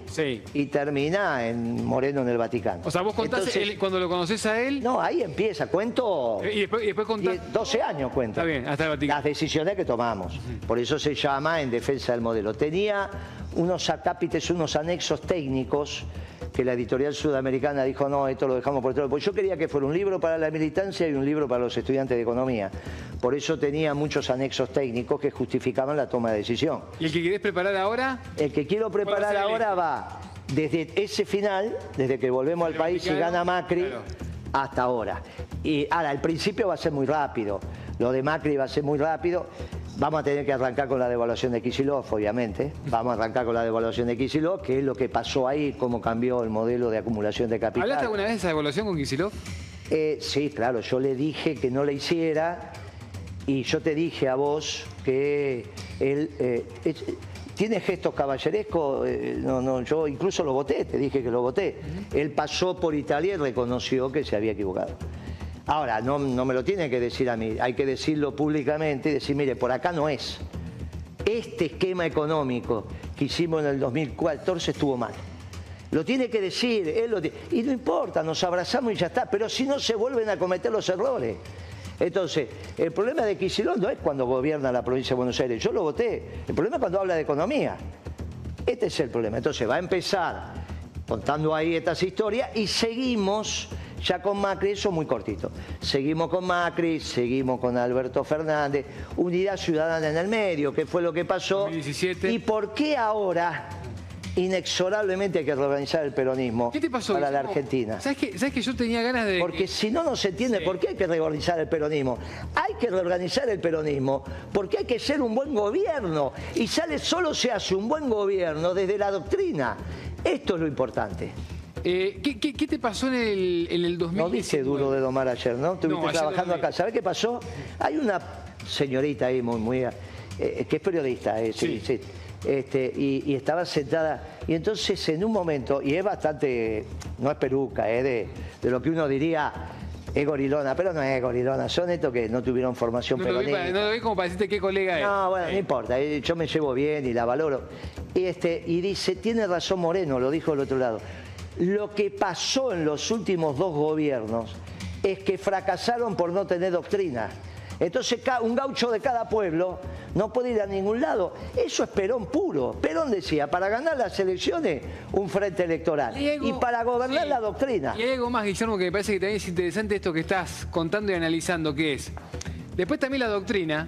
y termina en Moreno en el Vaticano. O sea, vos contás cuando lo conoces a él. No, ahí empieza, cuento. Eh, y después, y después contás. 12 años cuento. Está bien, hasta el Vaticano. Las decisiones que tomamos. Por eso se llama En defensa del modelo. Tenía unos acápites, unos anexos técnicos que la editorial sudamericana dijo, no, esto lo dejamos por otro Porque yo quería que fuera un libro para la militancia y un libro para los estudiantes de economía. Por eso tenía muchos anexos técnicos que justificaban la toma de decisión. ¿Y el que querés preparar ahora? El que quiero preparar ahora va desde ese final, desde que volvemos al país y gana Macri, hasta ahora. Y ahora, al principio va a ser muy rápido. Lo de Macri va a ser muy rápido. Vamos a tener que arrancar con la devaluación de Kisilov, obviamente. Vamos a arrancar con la devaluación de Kisilov, que es lo que pasó ahí, cómo cambió el modelo de acumulación de capital. ¿Hablaste alguna vez de esa devaluación con Kisilov? Eh, sí, claro, yo le dije que no la hiciera y yo te dije a vos que él eh, tiene gestos caballerescos, eh, no, no, yo incluso lo voté, te dije que lo voté. Él pasó por Italia y reconoció que se había equivocado. Ahora, no, no me lo tiene que decir a mí, hay que decirlo públicamente y decir, mire, por acá no es. Este esquema económico que hicimos en el 2014 estuvo mal. Lo tiene que decir, él lo y no importa, nos abrazamos y ya está, pero si no se vuelven a cometer los errores. Entonces, el problema de Kicillof no es cuando gobierna la provincia de Buenos Aires, yo lo voté, el problema es cuando habla de economía. Este es el problema. Entonces va a empezar contando ahí estas historias y seguimos ya con Macri, eso muy cortito. Seguimos con Macri, seguimos con Alberto Fernández, Unidad Ciudadana en el medio, ¿qué fue lo que pasó? 2017. ¿Y por qué ahora inexorablemente hay que reorganizar el peronismo para la Argentina. ¿Sabes que, yo tenía ganas de...? Porque si no, no se entiende por qué hay que reorganizar el peronismo. Hay que reorganizar el peronismo porque hay que ser un buen gobierno. Y sale solo se hace un buen gobierno desde la doctrina. Esto es lo importante. Eh, ¿qué, te pasó en el, en el 2019? No dice duro de domar ayer, ¿no? Estuviste trabajando acá. ¿Sabes qué pasó? Hay una señorita ahí muy, muy... Eh, que es periodista, eh, sí. sí este, y, estaba sentada. Y entonces en un momento, y es bastante, no es peruca, es de, lo que uno diría, es gorilona, pero no es gorilona, son estos que no tuvieron formación no vi, no lo vi como para decirte qué colega es. No, bueno, no importa, eh, yo me llevo bien y la valoro. Y, este, y dice, tiene razón Moreno, lo dijo del otro lado. Lo que pasó en los últimos dos gobiernos es que fracasaron por no tener doctrina. Entonces un gaucho de cada pueblo no puede ir a ningún lado. Eso es Perón puro. Perón decía, para ganar las elecciones, un frente electoral. Y, para gobernar la doctrina. Y hay algo más, Guillermo, que me parece que también es interesante esto que estás contando y analizando, que es, después también la doctrina,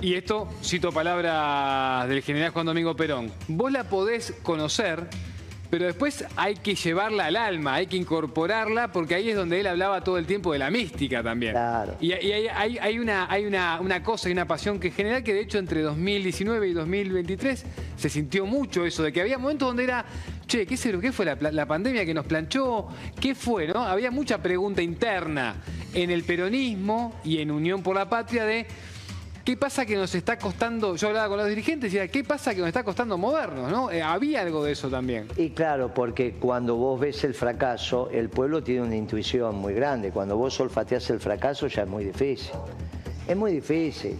y esto cito palabras del general Juan Domingo Perón, vos la podés conocer pero después hay que llevarla al alma, hay que incorporarla, porque ahí es donde él hablaba todo el tiempo de la mística también. Claro. Y, hay, una, hay una, cosa y una pasión que general que de hecho entre 2019 y 2023 se sintió mucho eso, de que había momentos donde era, che, ¿qué, ¿qué fue la, la pandemia que nos planchó? ¿Qué fue? ¿no? Había mucha pregunta interna en el peronismo y en Unión por la Patria de ¿Qué pasa que nos está costando? Yo hablaba con los dirigentes y decía, ¿qué pasa que nos está costando movernos? ¿no? Eh, había algo de eso también. Y claro, porque cuando vos ves el fracaso, el pueblo tiene una intuición muy grande. Cuando vos olfateás el fracaso ya es muy difícil. Es muy difícil.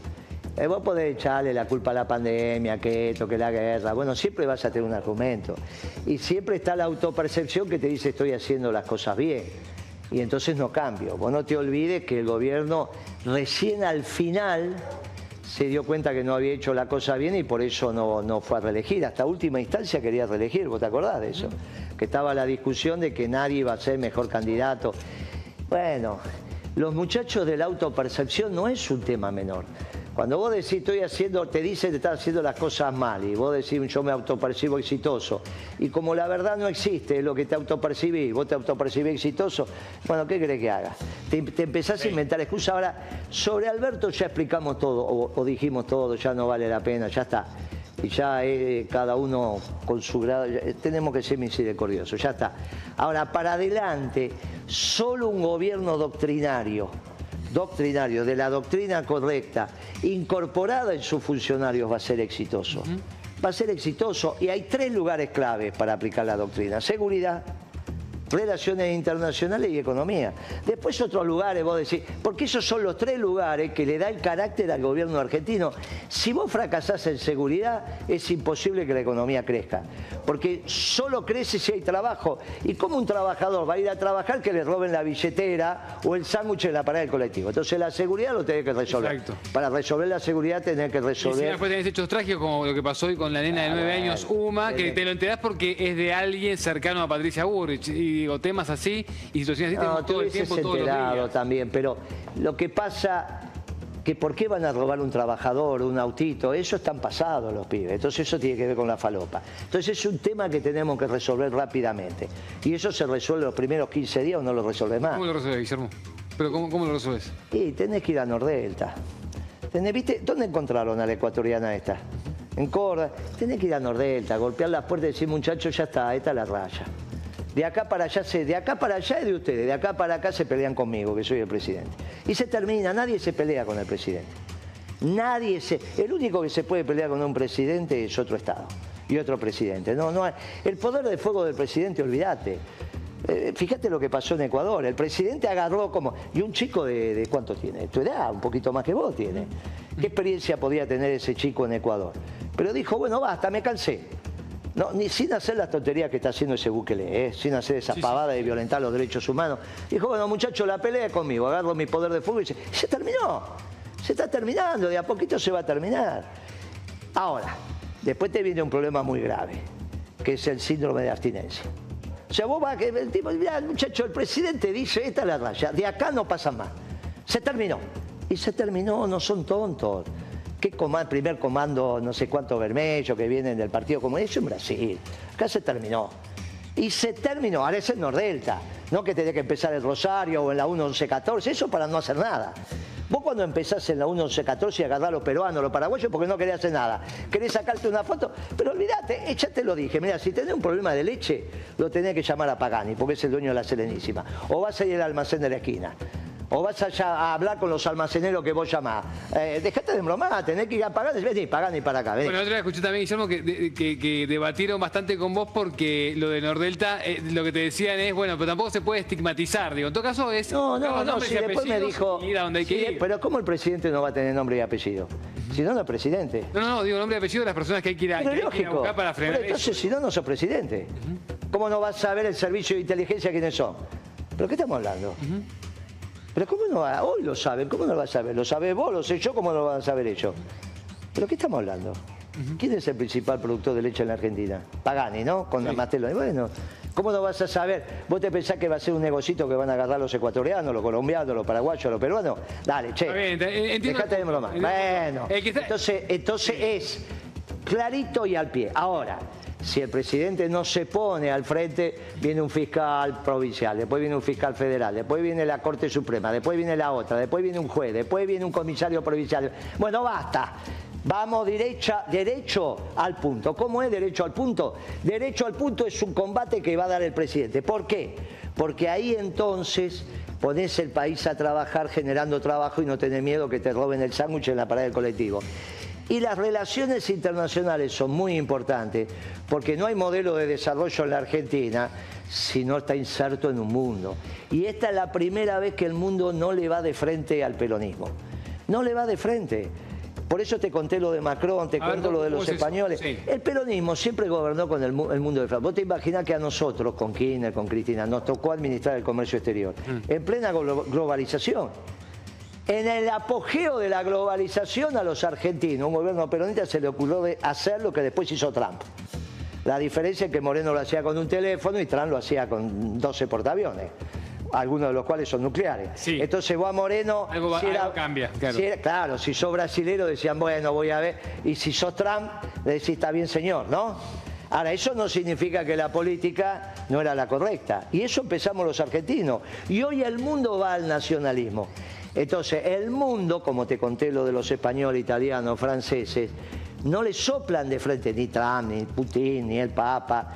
Eh, vos podés echarle la culpa a la pandemia, que esto, que la guerra. Bueno, siempre vas a tener un argumento. Y siempre está la autopercepción que te dice estoy haciendo las cosas bien. Y entonces no cambio. Vos no te olvides que el gobierno recién al final se dio cuenta que no había hecho la cosa bien y por eso no, no fue a reelegir. Hasta última instancia quería reelegir, ¿vos te acordás de eso? Que estaba la discusión de que nadie iba a ser mejor candidato. Bueno, los muchachos de la autopercepción no es un tema menor. Cuando vos decís, estoy haciendo, te dicen que estás haciendo las cosas mal y vos decís, yo me autopercibo exitoso. Y como la verdad no existe, es lo que te autopercibís, vos te autopercibís exitoso, bueno, ¿qué crees que haga? Te, empezás a inventar excusas. Ahora, sobre Alberto ya explicamos todo, o, dijimos todo, ya no vale la pena, ya está. Y ya eh, cada uno con su grado, tenemos que ser misericordiosos, ya está. Ahora, para adelante, solo un gobierno doctrinario doctrinario, de la doctrina correcta, incorporada en sus funcionarios, va a ser exitoso. Va a ser exitoso y hay tres lugares claves para aplicar la doctrina. Seguridad, relaciones internacionales y economía. Después otros lugares, vos decís, porque esos son los tres lugares que le da el carácter al gobierno argentino. Si vos fracasás en seguridad, es imposible que la economía crezca, porque solo crece si hay trabajo. ¿Y cómo un trabajador va a ir a trabajar que le roben la billetera o el sándwich en la parada del colectivo? Entonces la seguridad lo tenés que resolver. Para resolver la seguridad tenés que resolver... Y si después tenés hechos trágicos como lo que pasó hoy con la nena de nueve años, Uma, que te lo enterás porque es de alguien cercano a Patricia Burrich digo, temas así y situaciones así no, todo el tiempo, también, pero lo que pasa que por qué van a robar un trabajador, un autito, eso están pasados los pibes, entonces eso tiene que ver con la falopa. Entonces es un tema que tenemos que resolver rápidamente. Y eso se resuelve los primeros 15 días o no lo resuelve más. ¿Cómo lo resuelves, Guillermo? ¿Pero cómo, lo resuelves? Y tenés que ir a Nordelta. ¿viste? ¿Dónde encontraron a la ecuatoriana esta? En Córdoba. Tenés que ir a Nordelta, golpear las puertas y decir, muchachos, ya está, esta es la raya. De acá para allá, de acá para allá es de ustedes, de acá para acá se pelean conmigo, que soy el presidente. Y se termina, nadie se pelea con el presidente. Nadie se... El único que se puede pelear con un presidente es otro Estado y otro presidente. No, no el poder de fuego del presidente, olvídate. Eh, fíjate lo que pasó en Ecuador. El presidente agarró como... Y un chico de, de, ¿cuánto tiene? Tu edad, un poquito más que vos tiene. ¿Qué experiencia podía tener ese chico en Ecuador? Pero dijo, bueno, basta, me cansé. No, ni sin hacer las tonterías que está haciendo ese Bukele, ¿eh? sin hacer esa pavada de violentar los derechos humanos. Dijo, bueno, muchachos, la pelea es conmigo, agarro mi poder de fuego y se, terminó. Se está terminando, de a poquito se va a terminar. Ahora, después te viene un problema muy grave, que es el síndrome de abstinencia. O sea, vos vas que el tipo, mira, muchacho, el presidente dice, esta es la raya, de acá no pasa más. Se terminó. Y se terminó, no son tontos. ¿Qué comando, primer comando, no sé cuánto vermelho que vienen del Partido Comunista? en Brasil. Acá se terminó. Y se terminó, ahora es en Nordelta. No que tenía que empezar el Rosario o en la 1114, eso para no hacer nada. Vos cuando empezás en la 1114 y agarrás a los peruanos, los paraguayos, porque no querés hacer nada. Querés sacarte una foto, pero olvídate, ya te lo dije. Mira, si tenés un problema de leche, lo tenés que llamar a Pagani, porque es el dueño de la Serenísima. O vas a ir al almacén de la esquina o vas allá a hablar con los almaceneros que vos llamás. Eh, dejate de bromar, tenés que ir a pagar, vení, pagá y para acá. Bueno, otra vez escuché también, Guillermo, que, debatieron bastante con vos porque lo de Nordelta, eh, lo que te decían es, bueno, pero tampoco se puede estigmatizar, digo, en todo caso es... No, no, no, si después me dijo... Ir a donde hay que ir. Pero ¿cómo el presidente no va a tener nombre y apellido? Si no, no es presidente. No, no, digo nombre y apellido de las personas que hay que ir a, buscar para frenar pero entonces, si no, no sos presidente. ¿Cómo no vas a saber el servicio de inteligencia quiénes son? ¿Pero qué estamos hablando? Pero ¿cómo no va? Hoy lo saben, ¿cómo no lo va a saber? Lo sabe vos, lo sé yo, ¿cómo no lo van a saber ellos? ¿Pero qué estamos hablando? ¿Quién es el principal productor de leche en la Argentina? Pagani, ¿no? Con sí. Mastelo. Bueno, ¿cómo no vas a saber? ¿Vos te pensás que va a ser un negocito que van a agarrar los ecuatorianos, los colombianos, los paraguayos, los peruanos? Dale, che. Bien, Dejate de broma. Bueno, entonces, entonces es clarito y al pie. Ahora, si el presidente no se pone al frente, viene un fiscal provincial, después viene un fiscal federal, después viene la Corte Suprema, después viene la otra, después viene un juez, después viene un comisario provincial. Bueno, basta. Vamos derecho al punto. ¿Cómo es derecho al punto? Derecho al punto es un combate que va a dar el presidente. ¿Por qué? Porque ahí entonces pones el país a trabajar generando trabajo y no tenés miedo que te roben el sándwich en la parada del colectivo. Y las relaciones internacionales son muy importantes porque no hay modelo de desarrollo en la Argentina si no está inserto en un mundo. Y esta es la primera vez que el mundo no le va de frente al peronismo. No le va de frente. Por eso te conté lo de Macron, te cuento lo de los españoles. El peronismo siempre gobernó con el, mundo de Francia. Vos te imaginás que a nosotros, con Kirchner, con Cristina, nos tocó administrar el comercio exterior. Mm. En plena globalización. En el apogeo de la globalización a los argentinos, un gobierno peronista se le ocurrió hacer lo que después hizo Trump. La diferencia es que Moreno lo hacía con un teléfono y Trump lo hacía con 12 portaaviones algunos de los cuales son nucleares. Entonces vos a Moreno... Algo, si cambia, claro. Si claro, si sos brasilero decían, bueno, voy a ver, y si sos Trump, le decís, está bien señor, ¿no? Ahora, eso no significa que la política no era la correcta. Y eso empezamos los argentinos. Y hoy el mundo va al nacionalismo. Entonces, el mundo, como te conté lo de los españoles, italianos, franceses, no le soplan de frente ni Trump, ni Putin, ni el Papa.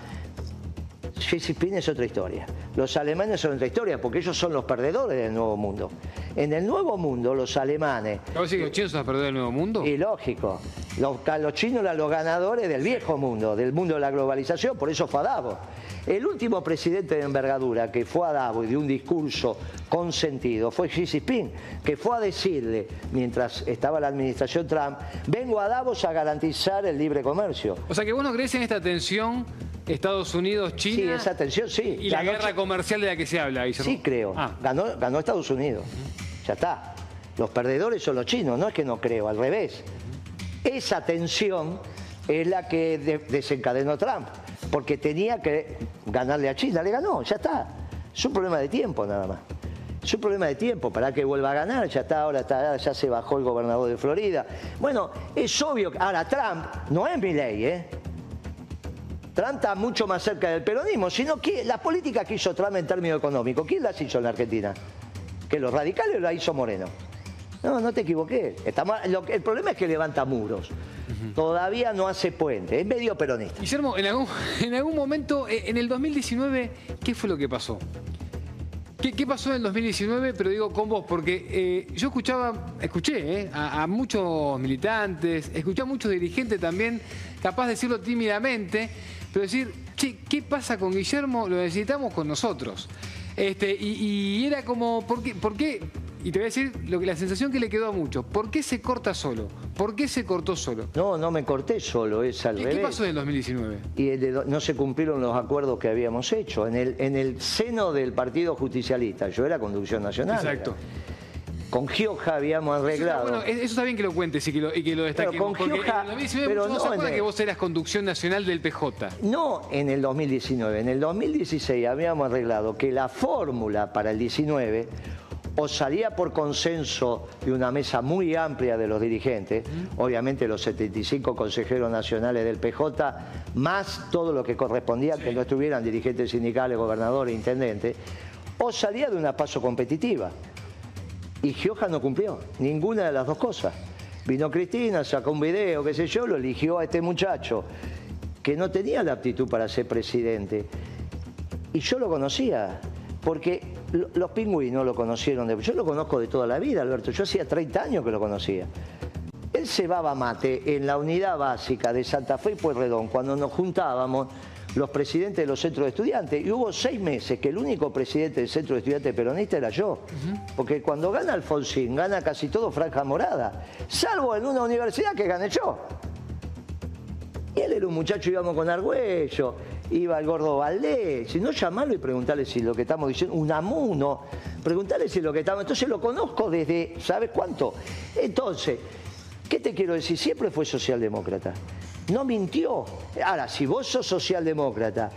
Es otra historia. Los alemanes son otra historia, porque ellos son los perdedores del nuevo mundo. En el nuevo mundo, los alemanes... ¿Vos que los chinos son los perdedores del nuevo mundo? Y lógico. Los, chinos eran los ganadores del viejo mundo, del mundo de la globalización, por eso fue a Davos. El último presidente de envergadura que fue a Davos y dio un discurso consentido fue Xi Jinping, que fue a decirle, mientras estaba la administración Trump, vengo a Davos a garantizar el libre comercio. O sea que vos no crees en esta tensión Estados Unidos, China. Sí, esa tensión, sí. Y la guerra comercial de la que se habla. Sí, creo. Ah. Ganó, ganó Estados Unidos. Ya está. Los perdedores son los chinos, no es que no creo, al revés. Esa tensión es la que desencadenó Trump, porque tenía que ganarle a China, le ganó, ya está. Es un problema de tiempo nada más. Es un problema de tiempo, para que vuelva a ganar, ya está, ahora está, ya se bajó el gobernador de Florida. Bueno, es obvio que ahora Trump no es mi ley, ¿eh? Trump está mucho más cerca del peronismo, sino que la política que hizo Trump en términos económicos, ¿quién las hizo en la Argentina? ¿Que los radicales o la hizo Moreno? No, no te equivoqué. el problema es que levanta muros. Todavía no hace puente, es medio peronista. Guillermo, en algún, en algún momento, eh, en el 2019, ¿qué fue lo que pasó? ¿Qué, pasó en el 2019? Pero digo con vos, porque eh, yo escuchaba, escuché eh, a, muchos militantes, escuché a muchos dirigentes también, capaz de decirlo tímidamente, pero decir, che, ¿qué pasa con Guillermo? Lo necesitamos con nosotros. Este, y, era como, ¿por qué, ¿por qué? Y te voy a decir lo que, la sensación que le quedó a muchos. ¿Por qué se corta solo? ¿Por qué se cortó solo? No, no me corté solo, es al ¿Qué, ¿Qué pasó en el 2019? Y no se cumplieron los acuerdos que habíamos hecho. En el, en el seno del Partido Justicialista, yo era Conducción Nacional. Exacto. Con Gioja habíamos arreglado. Eso está, bueno, eso está bien que lo cuentes y que lo, y que lo destaquemos. Pero con Gioja, en el 2019 pero no, se que vos eras conducción nacional del PJ. No en el 2019. En el 2016 habíamos arreglado que la fórmula para el 19 o salía por consenso de una mesa muy amplia de los dirigentes, obviamente los 75 consejeros nacionales del PJ, más todo lo que correspondía que no estuvieran dirigentes sindicales, gobernadores, intendentes, o salía de una paso competitiva. Y Gioja no cumplió ninguna de las dos cosas. Vino Cristina, sacó un video, qué sé yo, lo eligió a este muchacho que no tenía la aptitud para ser presidente. Y yo lo conocía, porque los pingüinos lo conocieron. De, yo lo conozco de toda la vida, Alberto. Yo hacía 30 años que lo conocía. Él cebaba mate en la unidad básica de Santa Fe y Pueyrredón, cuando nos juntábamos los presidentes de los centros de estudiantes. Y hubo seis meses que el único presidente del centro de estudiantes peronista era yo. Porque cuando gana Alfonsín, gana casi todo franja morada. Salvo en una universidad que gané yo. Y él era un muchacho, íbamos con Argüello iba el gordo Valdés, si no llamarlo y preguntarle si lo que estamos diciendo, un amuno, preguntarle si lo que estamos, entonces lo conozco desde, ¿sabes cuánto? Entonces, ¿qué te quiero decir? Siempre fue socialdemócrata, no mintió. Ahora, si vos sos socialdemócrata,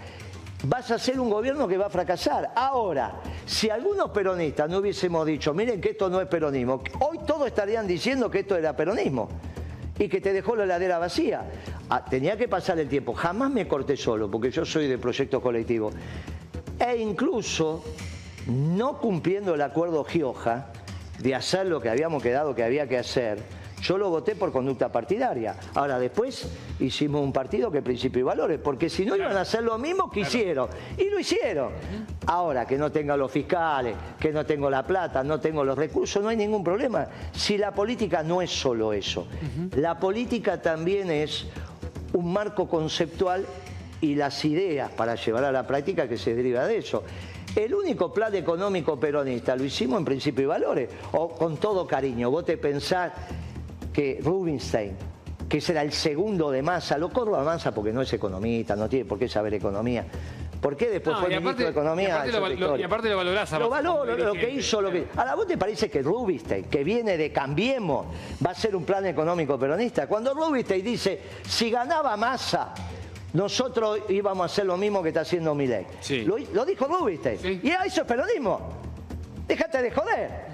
vas a ser un gobierno que va a fracasar. Ahora, si algunos peronistas no hubiésemos dicho, miren que esto no es peronismo, hoy todos estarían diciendo que esto era peronismo y que te dejó la heladera vacía. Ah, tenía que pasar el tiempo. Jamás me corté solo, porque yo soy de proyecto colectivo. E incluso, no cumpliendo el acuerdo Gioja, de hacer lo que habíamos quedado que había que hacer, yo lo voté por conducta partidaria. Ahora, después hicimos un partido que principio y valores, porque si no iban a hacer lo mismo que hicieron. Y lo hicieron. Ahora, que no tenga los fiscales, que no tengo la plata, no tengo los recursos, no hay ningún problema. Si la política no es solo eso. La política también es un marco conceptual y las ideas para llevar a la práctica que se deriva de eso. El único plan económico peronista lo hicimos en principio y valores, o con todo cariño. Vos te pensás que Rubinstein, que será el segundo de Massa, lo corro a Massa porque no es economista, no tiene por qué saber economía. ¿Por qué después fue ministro de Economía? Y aparte, lo, y aparte lo valorás. Lo valoro, lo que hizo. Lo que... Ahora, ¿vos te parece que Rubinstein, que viene de Cambiemos, va a ser un plan económico peronista? Cuando Rubinstein dice, si ganaba Massa, nosotros íbamos a hacer lo mismo que está haciendo Milei. Lo, dijo Rubinstein. Y eso es peronismo. Déjate de joder.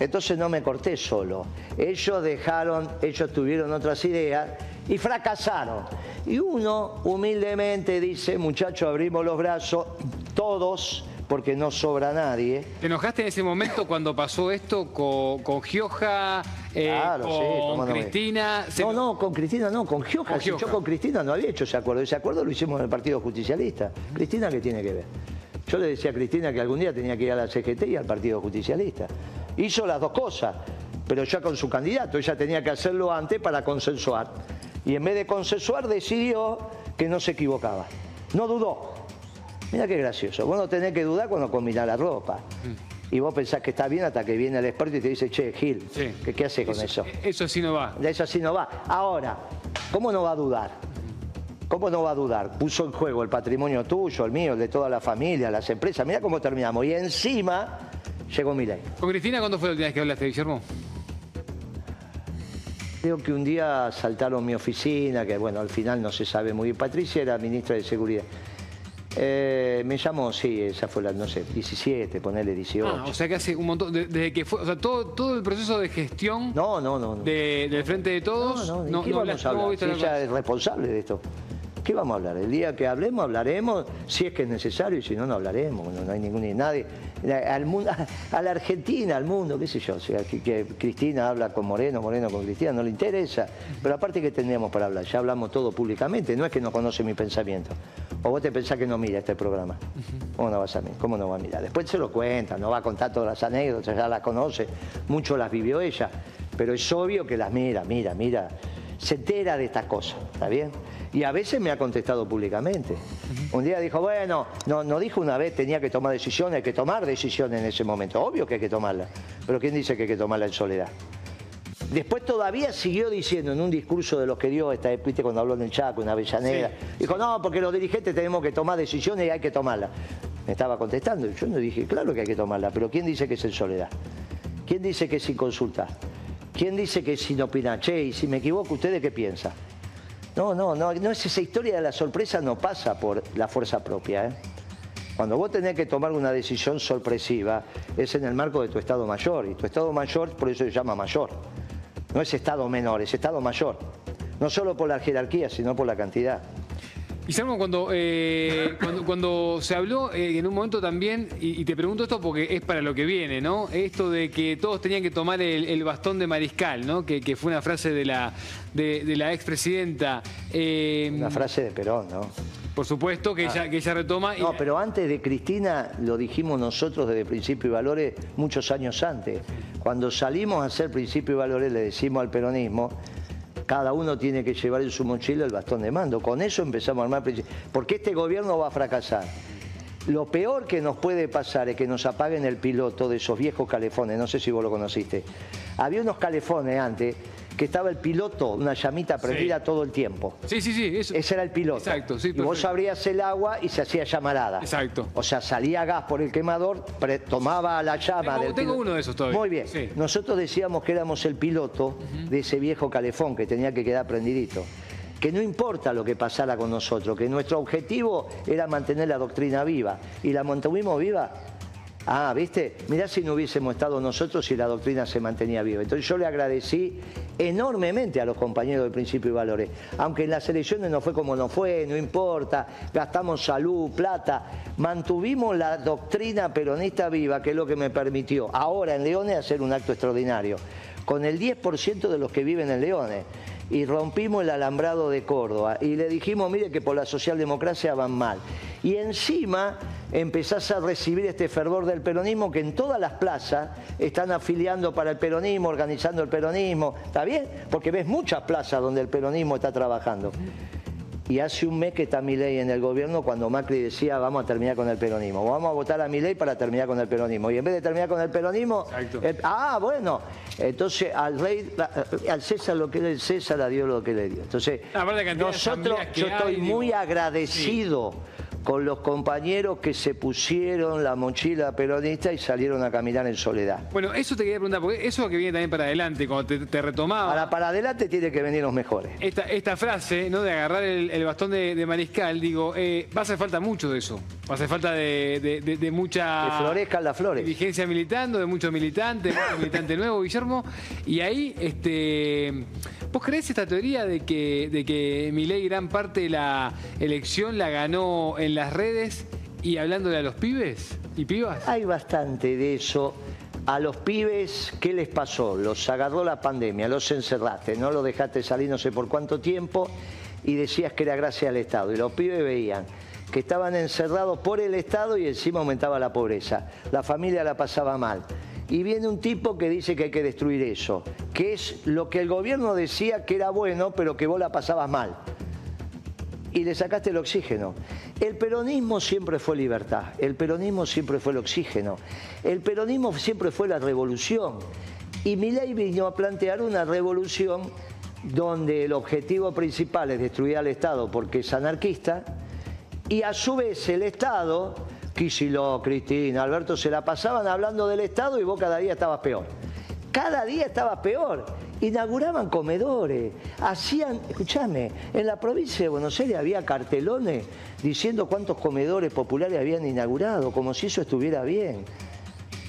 Entonces no me corté solo. Ellos dejaron, ellos tuvieron otras ideas y fracasaron. Y uno humildemente dice, muchachos, abrimos los brazos, todos, porque no sobra nadie. ¿Te enojaste en ese momento cuando pasó esto con, Gioja, eh, con Cristina? No, no, con Cristina no, con Gioja. yo con Cristina no había hecho ese acuerdo. Ese acuerdo lo hicimos en el Partido Justicialista. Cristina, ¿qué tiene que ver? Yo le decía a Cristina que algún día tenía que ir a la CGT y al Partido Justicialista. Hizo las dos cosas, pero ya con su candidato. Ella tenía que hacerlo antes para consensuar. Y en vez de consensuar decidió que no se equivocaba. No dudó. Mira qué gracioso. Vos no tenés que dudar cuando combinás la ropa. Mm. Y vos pensás que está bien hasta que viene el experto y te dice, che, Gil, ¿qué, hace con eso? Eso sí no va. Eso sí no va. Ahora, ¿cómo no va a dudar? ¿Cómo no va a dudar? Puso en juego el patrimonio tuyo, el mío, el de toda la familia, las empresas. Mira cómo terminamos. Y encima llegó mi ley. ¿Con Cristina cuándo fue la última vez que hablaste, Guillermo? Creo que un día saltaron mi oficina, que bueno, al final no se sabe muy bien. Patricia era ministra de Seguridad. Eh, me llamó, sí, esa fue la, no sé, 17, ponerle 18. Ah, o sea que hace un montón, desde que fue, o sea, todo, todo el proceso de gestión no, no, no, del Frente de Todos. No, no, ¿qué vamos a hablar? Si ella es responsable de esto. ¿Qué vamos a hablar? El día que hablemos, hablaremos, si es que es necesario, y si no, no hablaremos. No, hay ningún nadie. Al mundo, a la Argentina, al mundo, qué sé yo. O sea, que, Cristina habla con Moreno, Moreno con Cristina, no le interesa. Pero aparte, ¿qué tendríamos para hablar? Ya hablamos todo públicamente, no es que no conoce mi pensamiento. O vos te pensás que no mira este programa. ¿Cómo no vas a ¿Cómo no va a mirar? Después se lo cuenta, no va a contar todas las anécdotas, ya las conoce, mucho las vivió ella. Pero es obvio que las mira, mira, mira. Se entera de estas cosas, ¿está bien? Y a veces me ha contestado públicamente. Un día dijo, bueno, no, no dijo una vez tenía que tomar decisiones, hay que tomar decisiones en ese momento. Obvio que hay que tomarlas, pero ¿quién dice que hay que tomarla en soledad? Después todavía siguió diciendo en un discurso de los que dio, esta, ¿viste? cuando habló en el Chaco, en Avellaneda, dijo, no, porque los dirigentes tenemos que tomar decisiones y hay que tomarlas. Me estaba contestando yo no dije, claro que hay que tomarla, pero ¿quién dice que es en soledad? ¿Quién dice que es sin consulta? ¿Quién dice que es sin opinar? Che, y si me equivoco, ¿ustedes qué piensan? No, no, no, no es esa historia de la sorpresa no pasa por la fuerza propia. ¿eh? Cuando vos tenés que tomar una decisión sorpresiva, es en el marco de tu estado mayor. Y tu estado mayor, por eso se llama mayor. No es estado menor, es estado mayor. No solo por la jerarquía, sino por la cantidad. Y cuando, eh, cuando, cuando, se habló eh, en un momento también, y, te pregunto esto porque es para lo que viene, ¿no? Esto de que todos tenían que tomar el, bastón de mariscal, ¿no? Que, fue una frase de la, de, la expresidenta. Eh, una frase de Perón, ¿no? Por supuesto que, ella, que ella retoma. No, pero antes de Cristina lo dijimos nosotros desde Principio y Valores muchos años antes. Cuando salimos a hacer Principio y Valores le decimos al peronismo cada uno tiene que llevar en su mochila el bastón de mando. Con eso empezamos a armar... Porque este gobierno va a fracasar. Lo peor que nos puede pasar es que nos apaguen el piloto de esos viejos calefones, no sé si vos lo conociste. Había unos calefones antes que estaba el piloto, una llamita prendida todo el tiempo. Sí, sí, sí. Ese era el piloto. Exacto, sí. Y vos abrías el agua y se hacía llamarada. Exacto. O sea, salía gas por el quemador, tomaba la llama tengo, Tengo uno de esos todavía. Muy bien. Nosotros decíamos que éramos el piloto de ese viejo calefón que tenía que quedar prendidito que no importa lo que pasara con nosotros, que nuestro objetivo era mantener la doctrina viva. Y la mantuvimos viva Ah, ¿viste? Mirá si no hubiésemos estado nosotros y la doctrina se mantenía viva. Entonces yo le agradecí enormemente a los compañeros de Principio y Valores. Aunque en las elecciones no fue como no fue, no importa, gastamos salud, plata, mantuvimos la doctrina peronista viva, que es lo que me permitió ahora en Leones hacer un acto extraordinario, con el 10% de los que viven en Leones y rompimos el alambrado de Córdoba y le dijimos, mire que por la socialdemocracia van mal. Y encima empezás a recibir este fervor del peronismo que en todas las plazas están afiliando para el peronismo, organizando el peronismo, ¿está bien? Porque ves muchas plazas donde el peronismo está trabajando. Y hace un mes que está ley en el gobierno cuando Macri decía vamos a terminar con el peronismo. Vamos a votar a ley para terminar con el peronismo. Y en vez de terminar con el peronismo... Eh, ah, bueno. Entonces al rey, eh, al César lo que le César, a Dios lo que le dio. Entonces nosotros, yo estoy muy agradecido con los compañeros que se pusieron la mochila peronista y salieron a caminar en soledad. Bueno, eso te quería preguntar, porque eso que viene también para adelante, cuando te, retomaba... Para, para adelante tiene que venir los mejores. Esta, esta frase, ¿no? De agarrar el, bastón de, mariscal, digo, eh, va a hacer falta mucho de eso. Va a hacer falta de, mucha... Que florezcan las flores. Dirigencia militando, de muchos militantes, mucho militante nuevo, Guillermo. Y ahí, este... ¿Vos creés esta teoría de que, de que Milei gran parte de la elección la ganó en las redes y hablándole a los pibes y pibas? Hay bastante de eso. A los pibes, ¿qué les pasó? Los agarró la pandemia, los encerraste, no los dejaste salir no sé por cuánto tiempo y decías que era gracias al Estado. Y los pibes veían que estaban encerrados por el Estado y encima aumentaba la pobreza. La familia la pasaba mal. Y viene un tipo que dice que hay que destruir eso, que es lo que el gobierno decía que era bueno, pero que vos la pasabas mal. Y le sacaste el oxígeno. El peronismo siempre fue libertad, el peronismo siempre fue el oxígeno, el peronismo siempre fue la revolución. Y Milei vino a plantear una revolución donde el objetivo principal es destruir al Estado porque es anarquista y a su vez el Estado Quisilo, Cristina, Alberto se la pasaban hablando del Estado y vos cada día estabas peor. Cada día estabas peor. Inauguraban comedores, hacían, escúchame, en la provincia de Buenos Aires había cartelones diciendo cuántos comedores populares habían inaugurado, como si eso estuviera bien.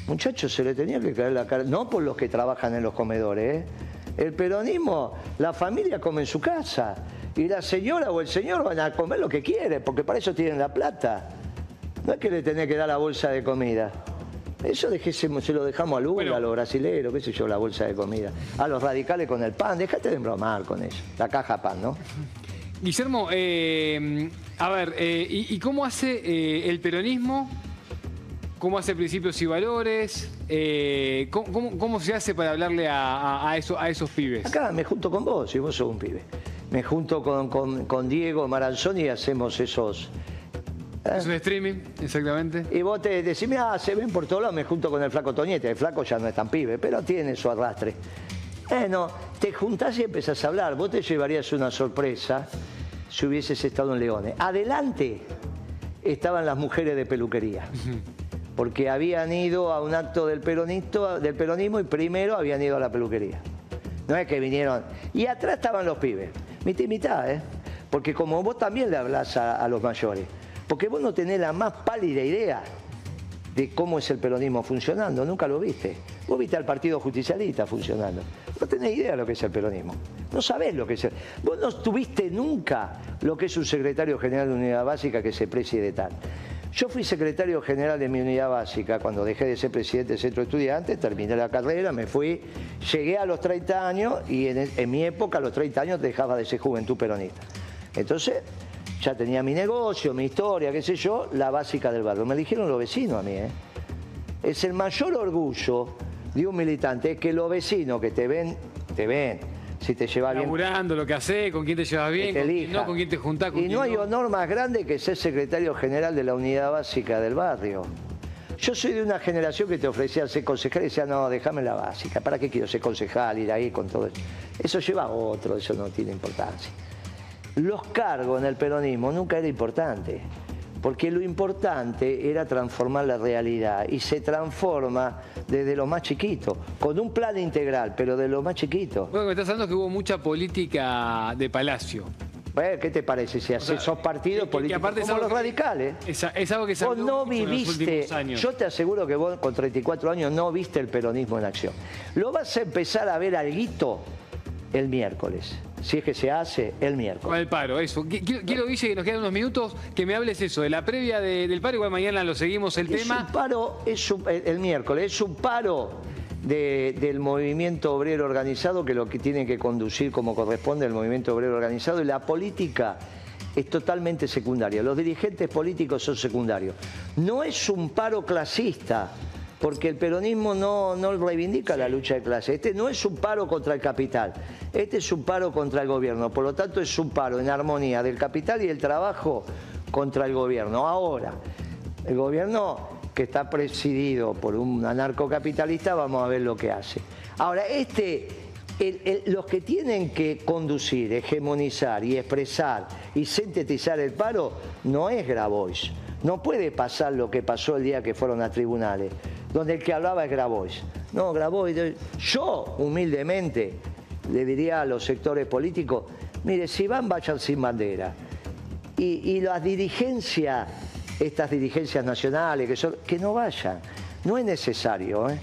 Muchachos, se le tenía que caer la cara, no por los que trabajan en los comedores, ¿eh? El peronismo, la familia come en su casa y la señora o el señor van a comer lo que quiere, porque para eso tienen la plata. No es que le tenés que dar la bolsa de comida. Eso se lo dejamos a Lula, a los brasileños, qué sé yo, la bolsa de comida. A los radicales con el pan, déjate de embromar con eso. La caja pan, ¿no? Guillermo, eh, a ver, eh, ¿y, cómo hace eh, el peronismo? ¿Cómo hace principios y valores? ¿cómo, se hace para hablarle a, eso, a esos pibes? Acá me junto con vos, y vos sos un pibe. Me junto con, con Diego Maranzoni y hacemos esos ¿Eh? Es un streaming, exactamente. Y vos te decís, mira, se ven por todos lados, me junto con el flaco Toñete. El flaco ya no es tan pibe, pero tiene su arrastre. Bueno, te juntás y empezás a hablar. Vos te llevarías una sorpresa si hubieses estado en Leones. Adelante estaban las mujeres de peluquería. Porque habían ido a un acto del, del peronismo y primero habían ido a la peluquería. No es que vinieron. Y atrás estaban los pibes. Mitad y mitad, ¿eh? Porque como vos también le hablas a los mayores. Porque vos no tenés la más pálida idea de cómo es el peronismo funcionando, nunca lo viste. Vos viste al Partido Justicialista funcionando. No tenés idea de lo que es el peronismo. No sabés lo que es el... Vos no tuviste nunca lo que es un secretario general de unidad básica que se preside tal. Yo fui secretario general de mi unidad básica cuando dejé de ser presidente del centro de estudiantes, terminé la carrera, me fui, llegué a los 30 años y en, en mi época a los 30 años dejaba de ser juventud peronista. Entonces, ya tenía mi negocio, mi historia, qué sé yo, la básica del barrio. Me eligieron los vecinos a mí, ¿eh? Es el mayor orgullo de un militante, es que los vecinos que te ven, te ven. Si te llevas bien. Laburando lo que haces, con quién te llevas bien, con quién no, con quién te juntás. y no hay honor más grande que ser secretario general de la unidad básica del barrio. Yo soy de una generación que te ofrecía ser concejal y decía, no, déjame la básica. ¿Para qué quiero ser concejal, ir ahí con todo eso? Eso lleva a otro, eso no tiene importancia los cargos en el peronismo nunca era importante, porque lo importante era transformar la realidad y se transforma desde lo más chiquito, con un plan integral, pero de lo más chiquito. Bueno, me estás hablando que hubo mucha política de palacio. ¿qué te parece? Si haces partidos políticos como los radicales. Es, algo que se Vos no viviste, yo te aseguro que vos con 34 años no viste el peronismo en acción. Lo vas a empezar a ver alguito el miércoles. Si es que se hace el miércoles. Con el paro, eso. Quiero, Guille, que nos quedan unos minutos, que me hables eso, de la previa del paro, igual mañana lo seguimos el tema. Un paro, es el miércoles, es un paro del movimiento obrero organizado que lo que tiene que conducir como corresponde el movimiento obrero organizado y la política es totalmente secundaria. Los dirigentes políticos son secundarios. No es un paro clasista porque el peronismo no, no reivindica la lucha de clase. Este no es un paro contra el capital, este es un paro contra el gobierno. Por lo tanto, es un paro en armonía del capital y el trabajo contra el gobierno. Ahora, el gobierno que está presidido por un anarcocapitalista, vamos a ver lo que hace. Ahora, este, los que tienen que conducir, hegemonizar y expresar y sintetizar el paro no es Grabois. No puede pasar lo que pasó el día que fueron a tribunales donde el que hablaba es Grabois. No, Grabois, yo humildemente le diría a los sectores políticos, mire, si van, vayan sin bandera. Y, las dirigencias, estas dirigencias nacionales, que, son, que no vayan. No es necesario. ¿eh?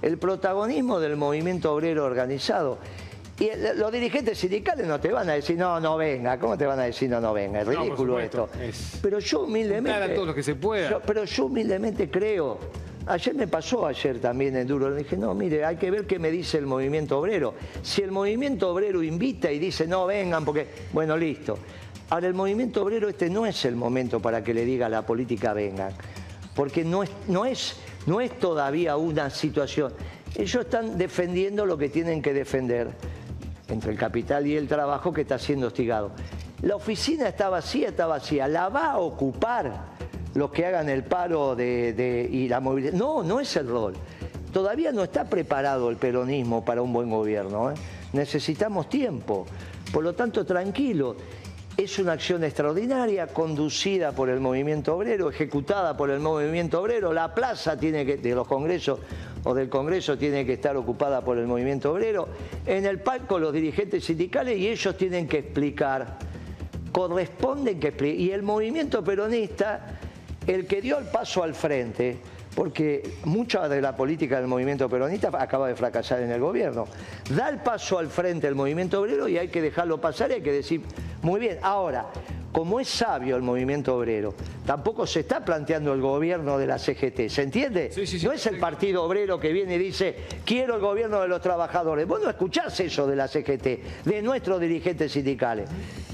El protagonismo del movimiento obrero organizado y los dirigentes sindicales no te van a decir, no, no venga. ¿Cómo te van a decir, no, no venga? Es ridículo esto. Pero yo humildemente... todo lo que se pueda. pero yo humildemente creo Ayer me pasó ayer también en Duro, dije, no, mire, hay que ver qué me dice el movimiento obrero. Si el movimiento obrero invita y dice, no, vengan, porque, bueno, listo. Ahora, el movimiento obrero este no es el momento para que le diga a la política vengan, porque no es, no es, no es todavía una situación. Ellos están defendiendo lo que tienen que defender entre el capital y el trabajo que está siendo hostigado. La oficina está vacía, está vacía, la va a ocupar los que hagan el paro de, y la movilidad. No, no es el rol. Todavía no está preparado el peronismo para un buen gobierno. ¿eh? Necesitamos tiempo. Por lo tanto, tranquilo. Es una acción extraordinaria, conducida por el movimiento obrero, ejecutada por el movimiento obrero. La plaza tiene que, de los congresos o del Congreso tiene que estar ocupada por el movimiento obrero. En el palco los dirigentes sindicales y ellos tienen que explicar, corresponden que explicar. Y el movimiento peronista, el que dio el paso al frente, porque mucha de la política del movimiento peronista acaba de fracasar en el gobierno. Da el paso al frente el movimiento obrero y hay que dejarlo pasar y hay que decir, muy bien, ahora, como es sabio el movimiento obrero, tampoco se está planteando el gobierno de la CGT, ¿se entiende? no es el partido obrero que viene y dice, quiero el gobierno de los trabajadores. Vos no escuchás eso de la CGT, de nuestros dirigentes sindicales.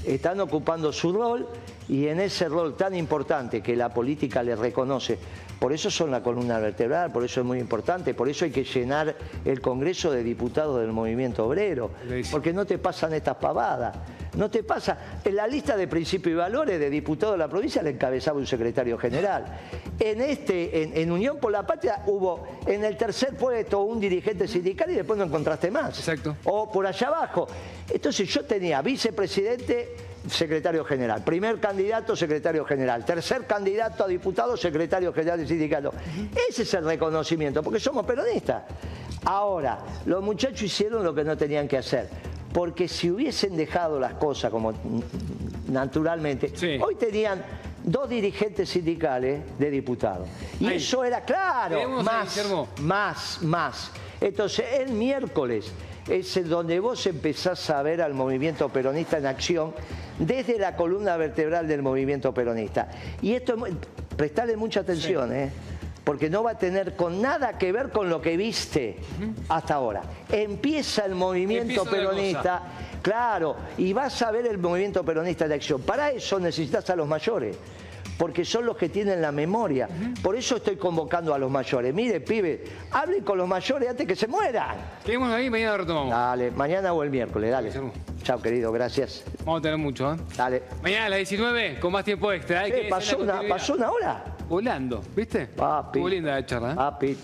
Están ocupando su rol y en ese rol tan importante que la política les reconoce, por eso son la columna vertebral, por eso es muy importante, por eso hay que llenar el Congreso de Diputados del Movimiento Obrero, porque no te pasan estas pavadas. No te pasa. En la lista de principios y valores de diputados de la provincia le encabezaba un secretario general. En este, en, Unión por la Patria hubo en el tercer puesto un dirigente sindical y después no encontraste más. Exacto. O por allá abajo. Entonces yo tenía vicepresidente secretario general. Primer candidato, secretario general. Tercer candidato a diputado, secretario general del sindicato. Ese es el reconocimiento, porque somos peronistas. Ahora, los muchachos hicieron lo que no tenían que hacer. Porque si hubiesen dejado las cosas como naturalmente, hoy tenían dos dirigentes sindicales de diputados. Y eso era claro, más, más, más. Entonces, el miércoles es donde vos empezás a ver al movimiento peronista en acción desde la columna vertebral del movimiento peronista. Y esto, prestale mucha atención, ¿eh? porque no va a tener con nada que ver con lo que viste hasta ahora. Empieza el movimiento peronista, claro, y vas a ver el movimiento peronista de acción. Para eso necesitas a los mayores porque son los que tienen la memoria. Por eso estoy convocando a los mayores. Mire, pibe, hablen con los mayores antes que se mueran. Quedemos ahí, mañana retomamos. Dale, mañana o el miércoles, dale. Chao, querido, gracias. Vamos a tener mucho, ¿eh? Dale. Mañana a las 19, con más tiempo extra. ¿eh? pasó, una, pasó una hora. Volando, ¿viste? Papi. Muy linda la charla. ¿eh? Papi.